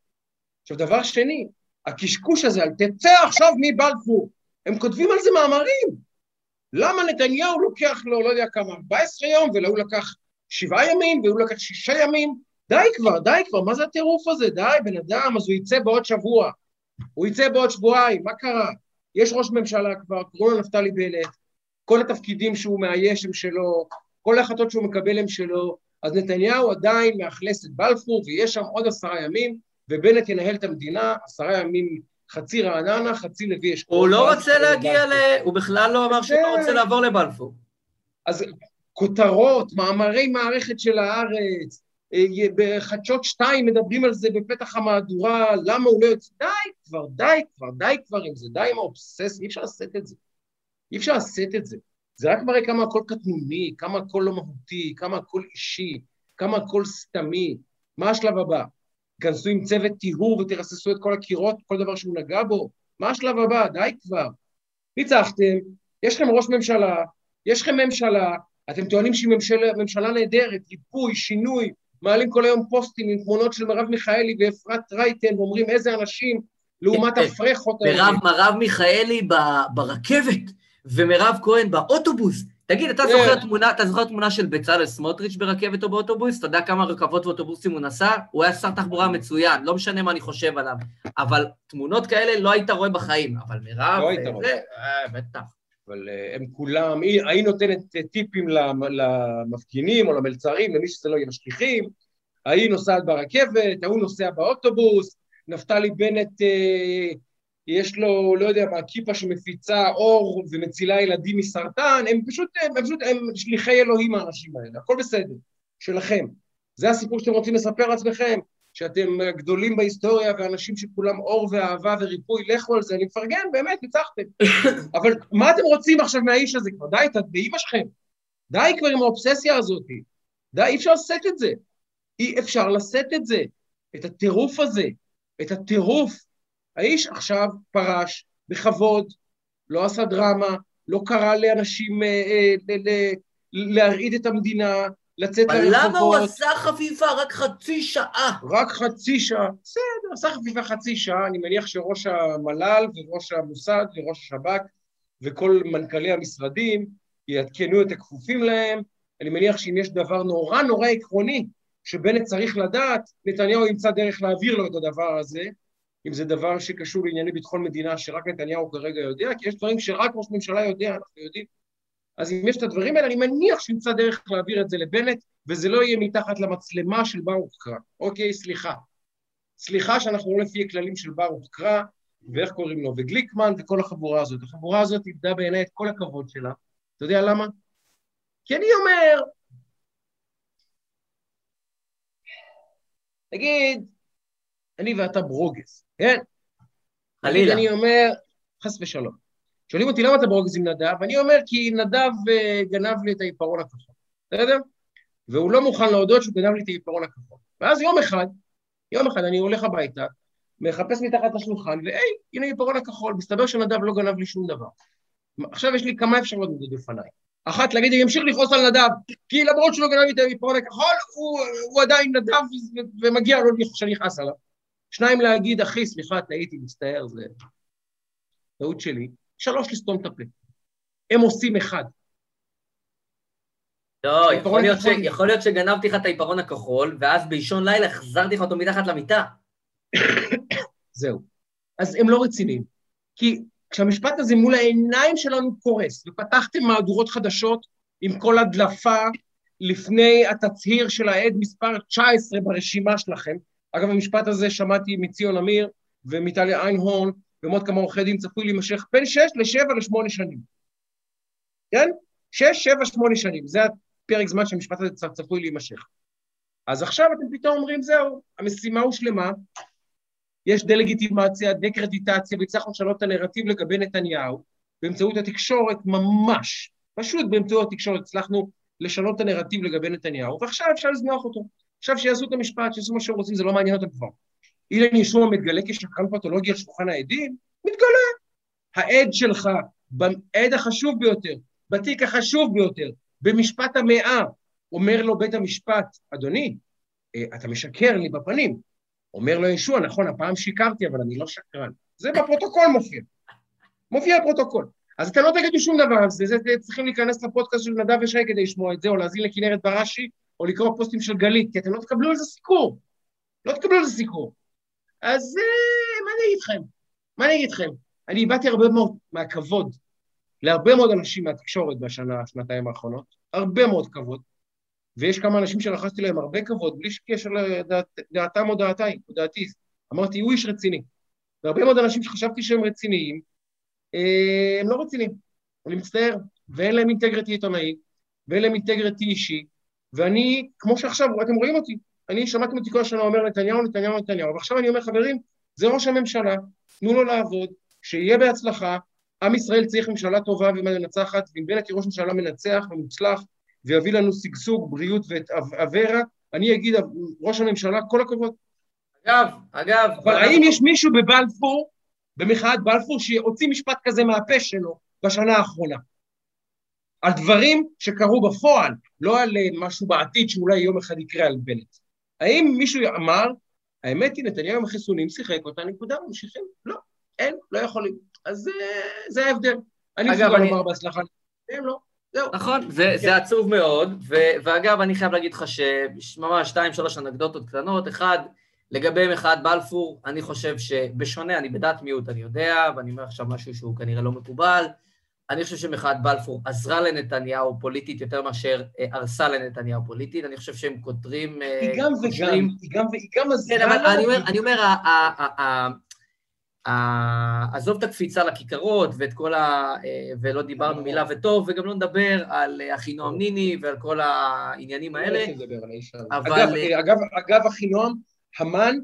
עכשיו, דבר שני, הקשקוש הזה על תצא עכשיו מבלפור, הם כותבים על זה מאמרים. למה נתניהו לוקח לו, לא יודע כמה, 14 יום, ולהוא לקח שבעה ימים, והוא לקח שישה ימים? די כבר, די כבר, מה זה הטירוף הזה? די, בן אדם, אז הוא יצא בעוד שבוע. הוא יצא בעוד שבועיים, מה קרה? יש ראש ממשלה כבר, קוראים לו נפתלי בנט, כל התפקידים שהוא מאייש הם שלו, כל ההחלטות שהוא מקבל הם שלו, אז נתניהו עדיין מאכלס את בלפור, ויש שם עוד עשרה ימים, ובנט ינהל את המדינה, עשרה ימים חצי רעננה, חצי לוי אשכול. הוא לא רוצה להגיע ל... הוא בכלל לא אמר שהוא לא רוצה לעבור לבלפור. אז כותרות, מאמרי מערכת של הארץ, בחדשות שתיים מדברים על זה בפתח המהדורה, למה הוא לא יוצא... די כבר, די כבר, די כבר עם זה, די עם האובסס, אי אפשר לשאת את זה. אי אפשר לשאת את זה. זה רק מראה כמה הכל קטנוני, כמה הכל לא מהותי, כמה הכל אישי, כמה הכל סתמי. מה השלב הבא? תיכנסו עם צוות טיהור ותרססו את כל הקירות, כל דבר שהוא נגע בו? מה השלב הבא? די כבר. ניצחתם, יש לכם ראש ממשלה, יש לכם ממשלה, אתם טוענים שהיא ממשלה, ממשלה נהדרת, ריפוי, שינוי, מעלים כל היום פוסטים עם תמונות של מרב מיכאלי ואפרת רייטן, ואומרים איזה אנשים, לעומת כן, הפרחות האלה. מרב מיכאלי ברכבת, ומירב כהן באוטובוס. תגיד, אתה זוכר כן. תמונה, אתה זוכר תמונה של בצלאל סמוטריץ' ברכבת או באוטובוס? אתה יודע כמה רכבות ואוטובוסים הוא נסע? הוא היה שר תחבורה מצוין, לא משנה מה אני חושב עליו. אבל תמונות כאלה לא היית רואה בחיים. אבל מירב, לא היית רואה. אה, בטח. אבל אה, הם כולם, היא, היא נותנת אה, טיפים למפגינים או למלצרים, למי שזה לא יהיה משליכים, ההיא נוסעת ברכבת, ההוא נוסע באוטובוס, נפתלי בנט אה, יש לו, לא יודע מה, כיפה שמפיצה אור ומצילה ילדים מסרטן, הם פשוט, הם פשוט, הם שליחי אלוהים האנשים האלה, הכל בסדר, שלכם. זה הסיפור שאתם רוצים לספר לעצמכם, שאתם גדולים בהיסטוריה ואנשים שכולם אור ואהבה וריפוי, לכו על זה, אני מפרגן, באמת, ניצחתם. אבל מה אתם רוצים עכשיו מהאיש הזה כבר? די, באמא שלכם. די כבר עם האובססיה הזאת. די, אי אפשר לשאת את זה. אי אפשר לשאת את זה, את הטירוף הזה, את הטירוף. האיש עכשיו פרש בכבוד, לא עשה דרמה, לא קרא לאנשים אה, אה, להרעיד את המדינה, לצאת לרחובות. אבל למה הוא עשה חפיפה רק חצי שעה? רק חצי שעה. בסדר, עשה חפיפה חצי שעה, אני מניח שראש המל"ל וראש המוסד וראש השב"כ וכל מנכ"לי המשרדים יעדכנו את הכפופים להם. אני מניח שאם יש דבר נורא נורא עקרוני שבנט צריך לדעת, נתניהו ימצא דרך להעביר לו את הדבר הזה, אם זה דבר שקשור לענייני ביטחון מדינה שרק נתניהו כרגע יודע, כי יש דברים שרק ראש ממשלה יודע, אנחנו יודעים. אז אם יש את הדברים האלה, אני מניח שימצא דרך להעביר את זה לבנט, וזה לא יהיה מתחת למצלמה של ברוך קרא. אוקיי, סליחה. סליחה שאנחנו לא לפי הכללים של ברוך קרא, ואיך קוראים לו, וגליקמן וכל החבורה הזאת. החבורה הזאת איבדה בעיניי את כל הכבוד שלה. אתה יודע למה? כי אני אומר, נגיד, אני ואתה ברוגז, כן? חלילה. אני אומר, חס ושלום. שואלים אותי למה אתה ברוגז עם נדב, ואני אומר כי נדב uh, גנב לי את העיפרון הכחול, בסדר? והוא לא מוכן להודות שהוא גנב לי את העיפרון הכחול. ואז יום אחד, יום אחד אני הולך הביתה, מחפש מתחת לשולחן, והי, הנה העיפרון הכחול, מסתבר שנדב לא גנב לי שום דבר. עכשיו יש לי כמה אפשרויות בפניי. אחת, להגיד, אני אמשיך לכעוס על נדב, כי למרות שהוא לא גנב לי את העיפרון הכחול, הוא, הוא עדיין נדב ומגיע לו שאני אכעס עליו. שניים, להגיד, אחי, סליחה, טעיתי, מצטער, זה טעות שלי. שלוש, לסתום את הפה. הם עושים אחד. לא, יכול להיות, ש... יכול להיות שגנבתי לך את העיפרון הכחול, ואז באישון לילה החזרתי לך אותו מתחת למיטה. זהו. אז הם לא רציניים. כי כשהמשפט הזה מול העיניים שלנו קורס, ופתחתם מהדורות חדשות עם כל הדלפה לפני התצהיר של העד מספר 19 ברשימה שלכם, אגב, המשפט הזה שמעתי מציון אמיר ומטליה איינהורן, ומאוד כמה עורכי דין צפוי להימשך בין 6 ל-7 ל-8 שנים. כן? 6, 7, 8 שנים. זה הפרק זמן שהמשפט הזה צפוי להימשך. אז עכשיו אתם פתאום אומרים, זהו, המשימה הושלמה, יש דה-לגיטימציה, דה-קרדיטציה, והצלחנו לשנות את הנרטיב לגבי נתניהו, באמצעות התקשורת ממש, פשוט באמצעות התקשורת הצלחנו לשנות את הנרטיב לגבי נתניהו, ועכשיו אפשר לזנוח אותו. עכשיו שיעשו את המשפט, שיעשו מה שהם רוצים, זה לא מעניין אותם כבר. אילן ישוע מתגלה כשקרן פתולוגי על שולחן העדים? מתגלה. העד שלך, העד החשוב ביותר, בתיק החשוב ביותר, במשפט המאה, אומר לו בית המשפט, אדוני, אה, אתה משקר לי בפנים. אומר לו ישוע, נכון, הפעם שיקרתי, אבל אני לא שקרן. זה בפרוטוקול מופיע. מופיע בפרוטוקול. אז אתם לא תגידו שום דבר על זה, זה, זה צריכים להיכנס לפודקאסט של נדב ושי כדי לשמוע את זה, או להאזין לכנרת בראשי, או לקרוא פוסטים של גלית, כי אתם לא תקבלו על זה סיקור. לא תקבלו על זה סיקור. אז אה, מה אני אגיד לכם? מה אני אגיד לכם? אני איבדתי הרבה מאוד מהכבוד להרבה מאוד אנשים מהתקשורת בשנה, שנתיים האחרונות, הרבה מאוד כבוד, ויש כמה אנשים שרכשתי להם הרבה כבוד, בלי קשר לדעתם או דעתי, או דעתי. אמרתי, הוא איש רציני. והרבה מאוד אנשים שחשבתי שהם רציניים, אה, הם לא רציניים. אני מצטער, ואין להם אינטגריטי עיתונאי, ואין להם אינטגריטי אישי, ואני, כמו שעכשיו, אתם רואים אותי, אני שמעתי אותי כל השנה אומר נתניהו, נתניהו, נתניהו, ועכשיו אני אומר, חברים, זה ראש הממשלה, תנו לו לעבוד, שיהיה בהצלחה, עם ישראל צריך ממשלה טובה ומנצחת, ואם בנט יהיה ראש ממשלה מנצח ומוצלח, ויביא לנו שגשוג, בריאות ואת אברה, אני אגיד, ראש הממשלה, כל הכבוד. אגב, אגב... אבל האם יש מישהו בבלפור, במחאת בלפור, שהוציא משפט כזה מהפה שלו בשנה האחרונה? על דברים שקרו בפועל, לא על אה, משהו בעתיד שאולי יום אחד יקרה על בנט. האם מישהו אמר, האמת היא, נתניהו עם החיסונים שיחק אותה נקודה, ממשיכים? לא, אין, לא יכולים. אז אה, זה ההבדל. אני מסוגל לומר בהצלחה, הם לא. זהו. נכון, זה, זה עצוב מאוד, ו, ואגב, אני חייב להגיד לך שממש שתיים, שלוש אנקדוטות קטנות. אחד, לגבי מחאת בלפור, אני חושב שבשונה, אני בדעת מיעוט, אני יודע, ואני אומר עכשיו משהו שהוא כנראה לא מקובל, אני חושב שמחאת בלפור עזרה לנתניהו פוליטית יותר מאשר אה, הרסה לנתניהו פוליטית. אני חושב שהם כותרים... אה, היא גם וגם, היא גם והיא גם עזרה... כן, אבל אני אומר, עזוב את הקפיצה לכיכרות ואת כל ה... אה, ולא דיברנו מילה וטוב, וגם לא נדבר על אחינועם ניני ועל כל העניינים האלה. אבל... אגב, אחינועם, המן,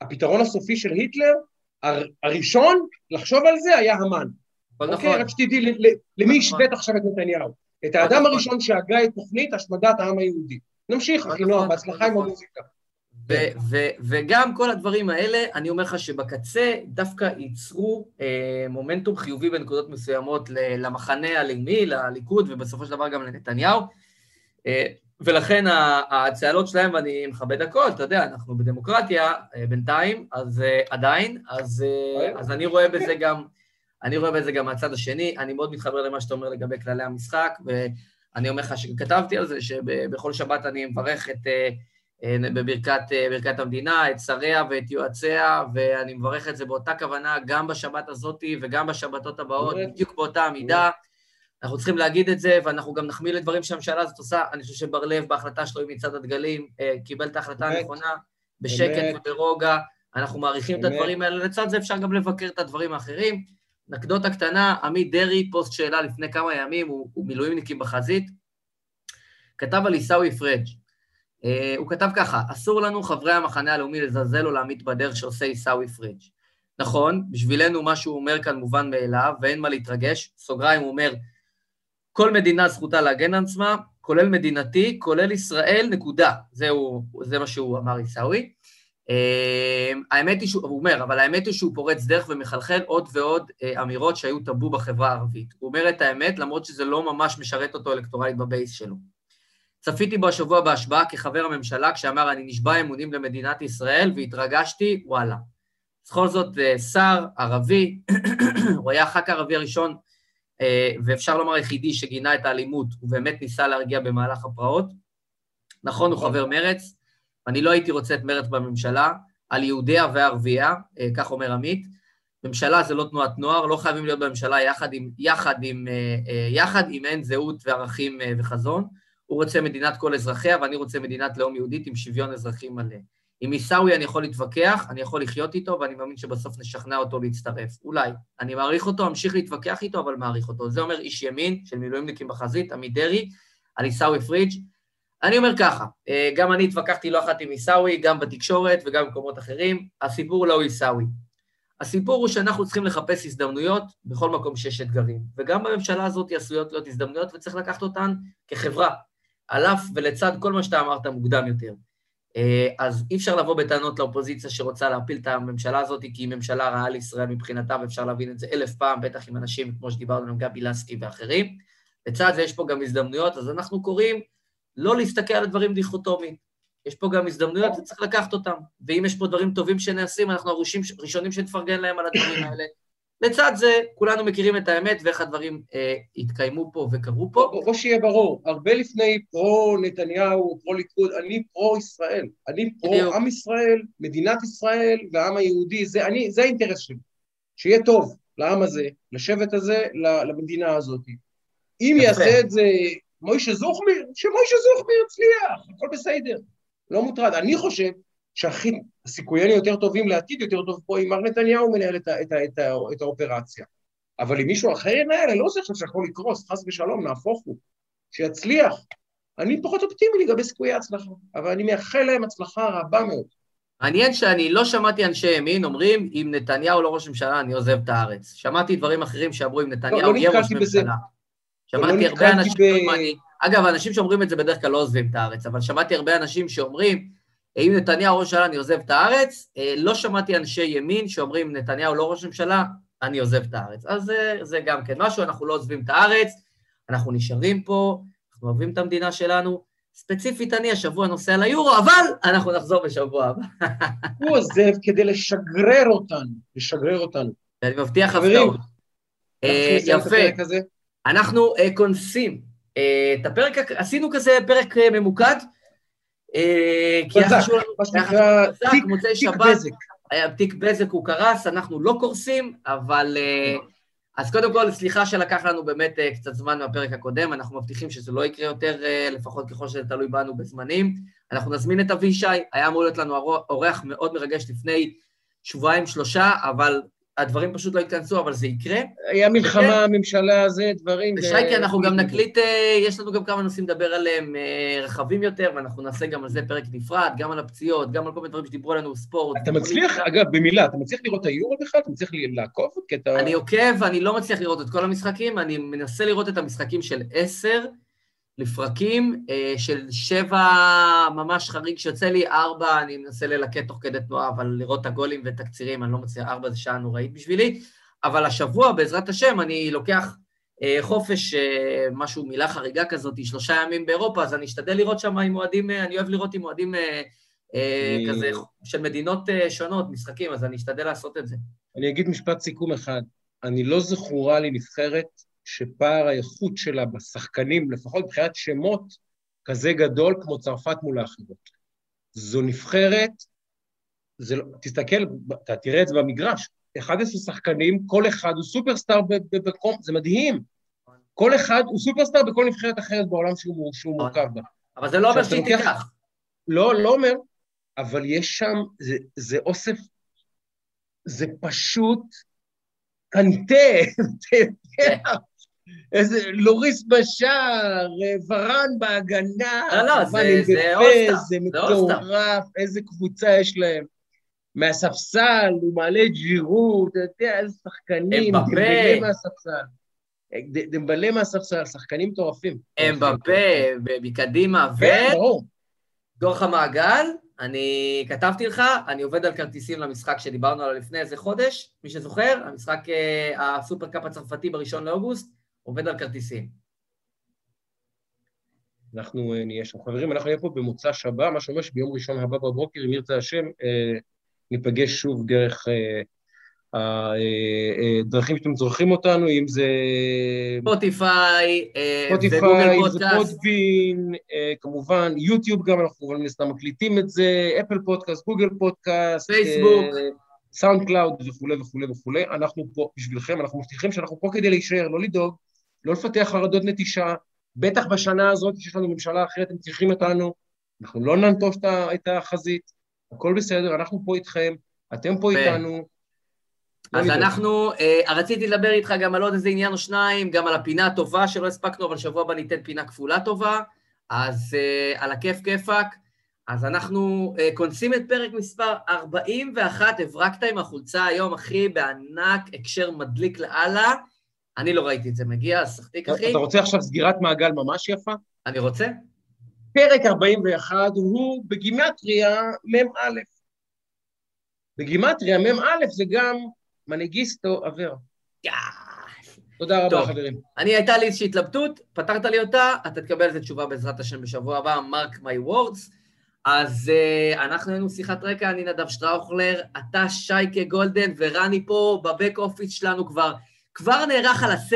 הפתרון הסופי של היטלר, הראשון לחשוב על זה היה המן. אוקיי, נכון. רק שתדעי למי השווית נכון. עכשיו את נתניהו. את האדם נכון. הראשון שהגה את תוכנית השמדת העם היהודי. נמשיך, אחי נועם, בהצלחה עם המוזיקה. וגם כל הדברים האלה, אני אומר לך שבקצה דווקא ייצרו אה, מומנטום חיובי בנקודות מסוימות למחנה הלאומי, לליכוד, ובסופו של דבר גם לנתניהו. אה, ולכן הצהלות שלהם, ואני מכבד הכל, אתה יודע, אנחנו בדמוקרטיה אה, בינתיים, אז אה, עדיין, אז, אה, אז אני רואה בזה גם... אני רואה בזה גם מהצד השני, אני מאוד מתחבר למה שאתה אומר לגבי כללי המשחק, ואני אומר לך שכתבתי על זה, שבכל שבת אני מברך את, אה, אה, בברכת אה, ברכת המדינה, את שריה ואת יועציה, ואני מברך את זה באותה כוונה גם בשבת הזאת וגם בשבתות הבאות, בדיוק באותה המידה. אנחנו צריכים להגיד את זה, ואנחנו גם נחמיא לדברים שהממשלה הזאת עושה. אני חושב שבר-לב, בהחלטה שלו עם מצעד הדגלים, קיבל את ההחלטה הנכונה, בשקט וברוגע. אנחנו מעריכים את הדברים האלה. לצד זה אפשר גם לבקר את הדברים האחרים. אנקדוטה קטנה, עמית דרעי, פוסט שאלה לפני כמה ימים, הוא, הוא מילואימניקים בחזית, כתב על עיסאווי פריג'. Uh, הוא כתב ככה, אסור לנו, חברי המחנה הלאומי, לזלזל או להעמיד בדרך שעושה עיסאווי פריג'. נכון, בשבילנו מה שהוא אומר כאן מובן מאליו, ואין מה להתרגש. סוגריים, הוא אומר, כל מדינה זכותה להגן על עצמה, כולל מדינתי, כולל ישראל, נקודה. זהו, זה מה שהוא אמר עיסאווי. אמ, האמת היא שהוא, הוא אומר, אבל האמת היא שהוא פורץ דרך ומחלחל עוד ועוד אה, אמירות שהיו טאבו בחברה הערבית. הוא אומר את האמת, למרות שזה לא ממש משרת אותו אלקטורלית בבייס שלו. צפיתי בו השבוע בהשבעה כחבר הממשלה, כשאמר, אני נשבע אמונים למדינת ישראל, והתרגשתי, וואלה. בכל זאת, אה, שר ערבי, הוא היה הח"כ הערבי הראשון אה, ואפשר לומר היחידי שגינה את האלימות, הוא באמת ניסה להרגיע במהלך הפרעות. נכון, הוא חבר מרץ, ואני לא הייתי רוצה את מרץ בממשלה, על יהודיה וערבייה, אה, כך אומר עמית. ממשלה זה לא תנועת נוער, לא חייבים להיות בממשלה יחד עם, יחד עם, יחד עם אין זהות וערכים וחזון. הוא רוצה מדינת כל אזרחיה, ואני רוצה מדינת לאום יהודית עם שוויון אזרחי מלא. עם עיסאווי אני יכול להתווכח, אני יכול לחיות איתו, ואני מאמין שבסוף נשכנע אותו להצטרף. אולי. אני מעריך אותו, אמשיך להתווכח איתו, אבל מעריך אותו. זה אומר איש ימין של מילואימניקים בחזית, עמית דרעי, על עיסאווי פריג'. אני אומר ככה, אה, גם אני התווכחתי לא אחת עם עיסאווי, גם בתקשורת וגם במקומות אחרים, הסיפור לא עיסאווי. הסיפור הוא שאנחנו צריכים לחפש הזדמנויות בכל מקום שיש אתגרים, וגם בממשלה הזאת עשויות להיות הזדמנויות וצריך לקחת אותן כחברה, על אף ולצד כל מה שאתה אמרת מוקדם יותר. אה, אז אי אפשר לבוא בטענות לאופוזיציה שרוצה להפיל את הממשלה הזאת, כי היא ממשלה רעה לישראל מבחינתה, ואפשר להבין את זה אלף פעם, בטח עם אנשים כמו שדיברנו עם גבי לסקי ואחרים. לצד זה יש פה גם הזדמנויות, אז אנחנו קוראים לא להסתכל על הדברים דיכוטומית. יש פה גם הזדמנויות וצריך לקחת אותם. ואם יש פה דברים טובים שנעשים, אנחנו הראשונים שנפרגן להם על הדברים האלה. לצד זה, כולנו מכירים את האמת ואיך הדברים אה, התקיימו פה וקרו פה. בוא, בוא שיהיה ברור, הרבה לפני פרו נתניהו, פרו ליכוד, אני פרו ישראל. אני פרו בדיוק. עם ישראל, מדינת ישראל והעם היהודי, זה, אני, זה האינטרס שלי. שיהיה טוב לעם הזה, לשבט הזה, למדינה הזאת. אם. יעשה את זה מוישה זוכמיר, שמוישה זוכמיר יצליח, הכל בסדר. לא מוטרד. אני חושב שהסיכויינו יותר טובים לעתיד יותר טוב פה אם מר נתניהו מנהל את, את, את, את האופרציה. אבל אם מישהו אחר ינהל, אני לא רוצה עכשיו שיכול לקרוס, חס ושלום, נהפוך הוא, שיצליח. אני פחות אופטימי לגבי סיכויי ההצלחה, אבל אני מייחל להם הצלחה רבה מאוד. מעניין שאני לא שמעתי אנשי ימין אומרים, אם נתניהו לא ראש ממשלה, אני עוזב את הארץ. שמעתי דברים אחרים שאמרו, אם נתניהו לא, לא יהיה ראש ממשלה. שמעתי הרבה אנשים, ב... אגב, אנשים שאומרים את זה בדרך כלל לא עוזבים את הארץ, אבל שמעתי הרבה אנשים שאומרים, אם נתניהו ראש ממשלה, אני עוזב את הארץ. אה, לא שמעתי אנשי ימין שאומרים, נתניהו לא ראש ממשלה, אני עוזב את הארץ. אז זה, זה גם כן משהו, אנחנו לא עוזבים את הארץ, אנחנו נשארים פה, אנחנו אוהבים את המדינה שלנו. ספציפית אני השבוע נוסע ליורו, אבל אנחנו נחזור בשבוע הבא. הוא עוזב כדי לשגרר אותנו, לשגרר אותנו. אני מבטיח הפתעות. אה, יפה. אנחנו אה, כונסים את הפרק, עשינו כזה פרק ממוקד, אה, כי היה חשוב לנו, מה שנקרא תיק בזק. תיק בזק הוא קרס, אנחנו לא קורסים, אבל... אה, אז קודם כל, סליחה שלקח לנו באמת אה, קצת זמן מהפרק הקודם, אנחנו מבטיחים שזה לא יקרה יותר, לפחות ככל שזה תלוי בנו בזמנים. אנחנו נזמין את אבישי, היה אמור להיות לנו אורח מאוד מרגש לפני שבועיים-שלושה, אבל הדברים פשוט לא התכנסו, אבל זה יקרה. היה מלחמה, ממשלה, זה דברים... ושייקי, אנחנו גם נקליט, אה, יש לנו גם כמה נושאים לדבר עליהם אה, רחבים יותר, ואנחנו נעשה גם על זה פרק נפרד, גם על הפציעות, גם על כל מיני דברים שדיברו עלינו, ספורט. אתה מצליח, אגב, במילה, אתה מצליח לראות את היורו בכלל? אתה מצליח לעקוב? אני עוקב, אני לא מצליח לראות את כל המשחקים, אני מנסה לראות את המשחקים של עשר, לפרקים אה, של שבע ממש חריג שיוצא לי, ארבע אני מנסה ללקט תוך כדי תנועה, אבל לראות את הגולים והתקצירים, אני לא מצליח, ארבע זה שעה נוראית בשבילי, אבל השבוע, בעזרת השם, אני לוקח אה, חופש, אה, משהו, מילה חריגה כזאת, שלושה ימים באירופה, אז אני אשתדל לראות שם עם אוהדים, אני אוהב לראות עם אוהדים כזה של מדינות שונות, משחקים, אז אני אשתדל לעשות את זה. אני אגיד משפט סיכום אחד, אני לא זכורה לי נבחרת שפער האיכות שלה בשחקנים, לפחות מבחינת שמות, כזה גדול כמו צרפת מול האחרות. זו נבחרת, זה לא, תסתכל, אתה תראה את זה במגרש, 11 שחקנים, כל אחד הוא סופרסטאר במקום, זה מדהים. כל אחד הוא סופרסטאר בכל נבחרת אחרת בעולם שהוא, שהוא מורכב בה. אבל זה לא אומר שהיא תיקח. לא, לא אומר, אבל יש שם, זה, זה אוסף, זה פשוט קנטה, איזה לוריס בשער, ורן בהגנה. לא, לא, זה, זה אוסטר. זה מטורף, איזה קבוצה יש להם. מהספסל, הוא מעלה את ג'ירו, אתה יודע, איזה שחקנים, דמבלה מהספסל. דמבלה מהספסל, שחקנים מטורפים. אמבפה, מקדימה, ו... כן. דוח המעגל, אני כתבתי לך, אני עובד על כרטיסים למשחק שדיברנו עליו לפני איזה חודש, מי שזוכר, המשחק אה, הסופרקאפ הצרפתי בראשון לאוגוסט, עובד על כרטיסים. אנחנו אה, נהיה שם. חברים, אנחנו נהיה פה במוצא שבת, מה שאומר שביום ראשון הבא בבוקר, אם ירצה השם, אה, ניפגש שוב דרך הדרכים שאתם צורכים אותנו, אם זה... ספוטיפיי, ספוטיפיי, אם זה Podbean, כמובן, יוטיוב גם, אנחנו כמובן מסתם מקליטים את זה, אפל פודקאסט, גוגל פודקאסט, פייסבוק. סאונד קלאוד וכולי וכולי וכולי. אנחנו פה בשבילכם, אנחנו מבטיחים שאנחנו פה כדי להישאר, לא לדאוג, לא לפתח חרדות נטישה, בטח בשנה הזאת שיש לנו ממשלה אחרת, הם צריכים אותנו, אנחנו לא ננטוש את החזית, הכל בסדר, אנחנו פה איתכם, אתם פה איתנו. אז לא אנחנו, uh, רציתי לדבר איתך גם על עוד איזה עניין או שניים, גם על הפינה הטובה שלא הספקנו, אבל שבוע הבא ניתן פינה כפולה טובה, אז uh, על הכיף כיפאק. אז אנחנו uh, כונסים את פרק מספר 41, הברקת עם החולצה היום, אחי, בענק, הקשר מדליק לאללה. אני לא ראיתי את זה מגיע, אז שחטיק, אחי. אתה רוצה עכשיו סגירת מעגל ממש יפה? אני רוצה. פרק 41 הוא בגימטריה מ"א. בגימטריה מ"א זה גם מנגיסטו אברה. תודה רבה, חברים. אני, הייתה לי איזושהי התלבטות, פתרת לי אותה, אתה תקבל איזה תשובה בעזרת השם בשבוע הבא, mark my words. אז אה, אנחנו היינו שיחת רקע, אני נדב שטראוכלר, אתה שי גולדן, ורני פה ב back office שלנו כבר, כבר נערך על הסט,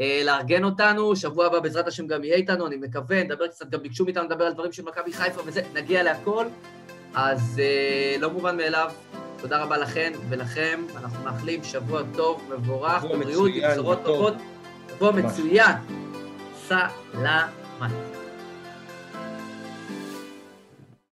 uh, לארגן אותנו, שבוע הבא בעזרת השם גם יהיה איתנו, אני מקווה, נדבר קצת, גם ביקשו מאיתנו לדבר על דברים של מכבי חיפה וזה, נגיע להכל. אז uh, לא מובן מאליו, תודה רבה לכן ולכם, אנחנו מאחלים שבוע טוב, מבורך, בבריאות, עם בשורות טובות, שבוע מצוין. סלמת.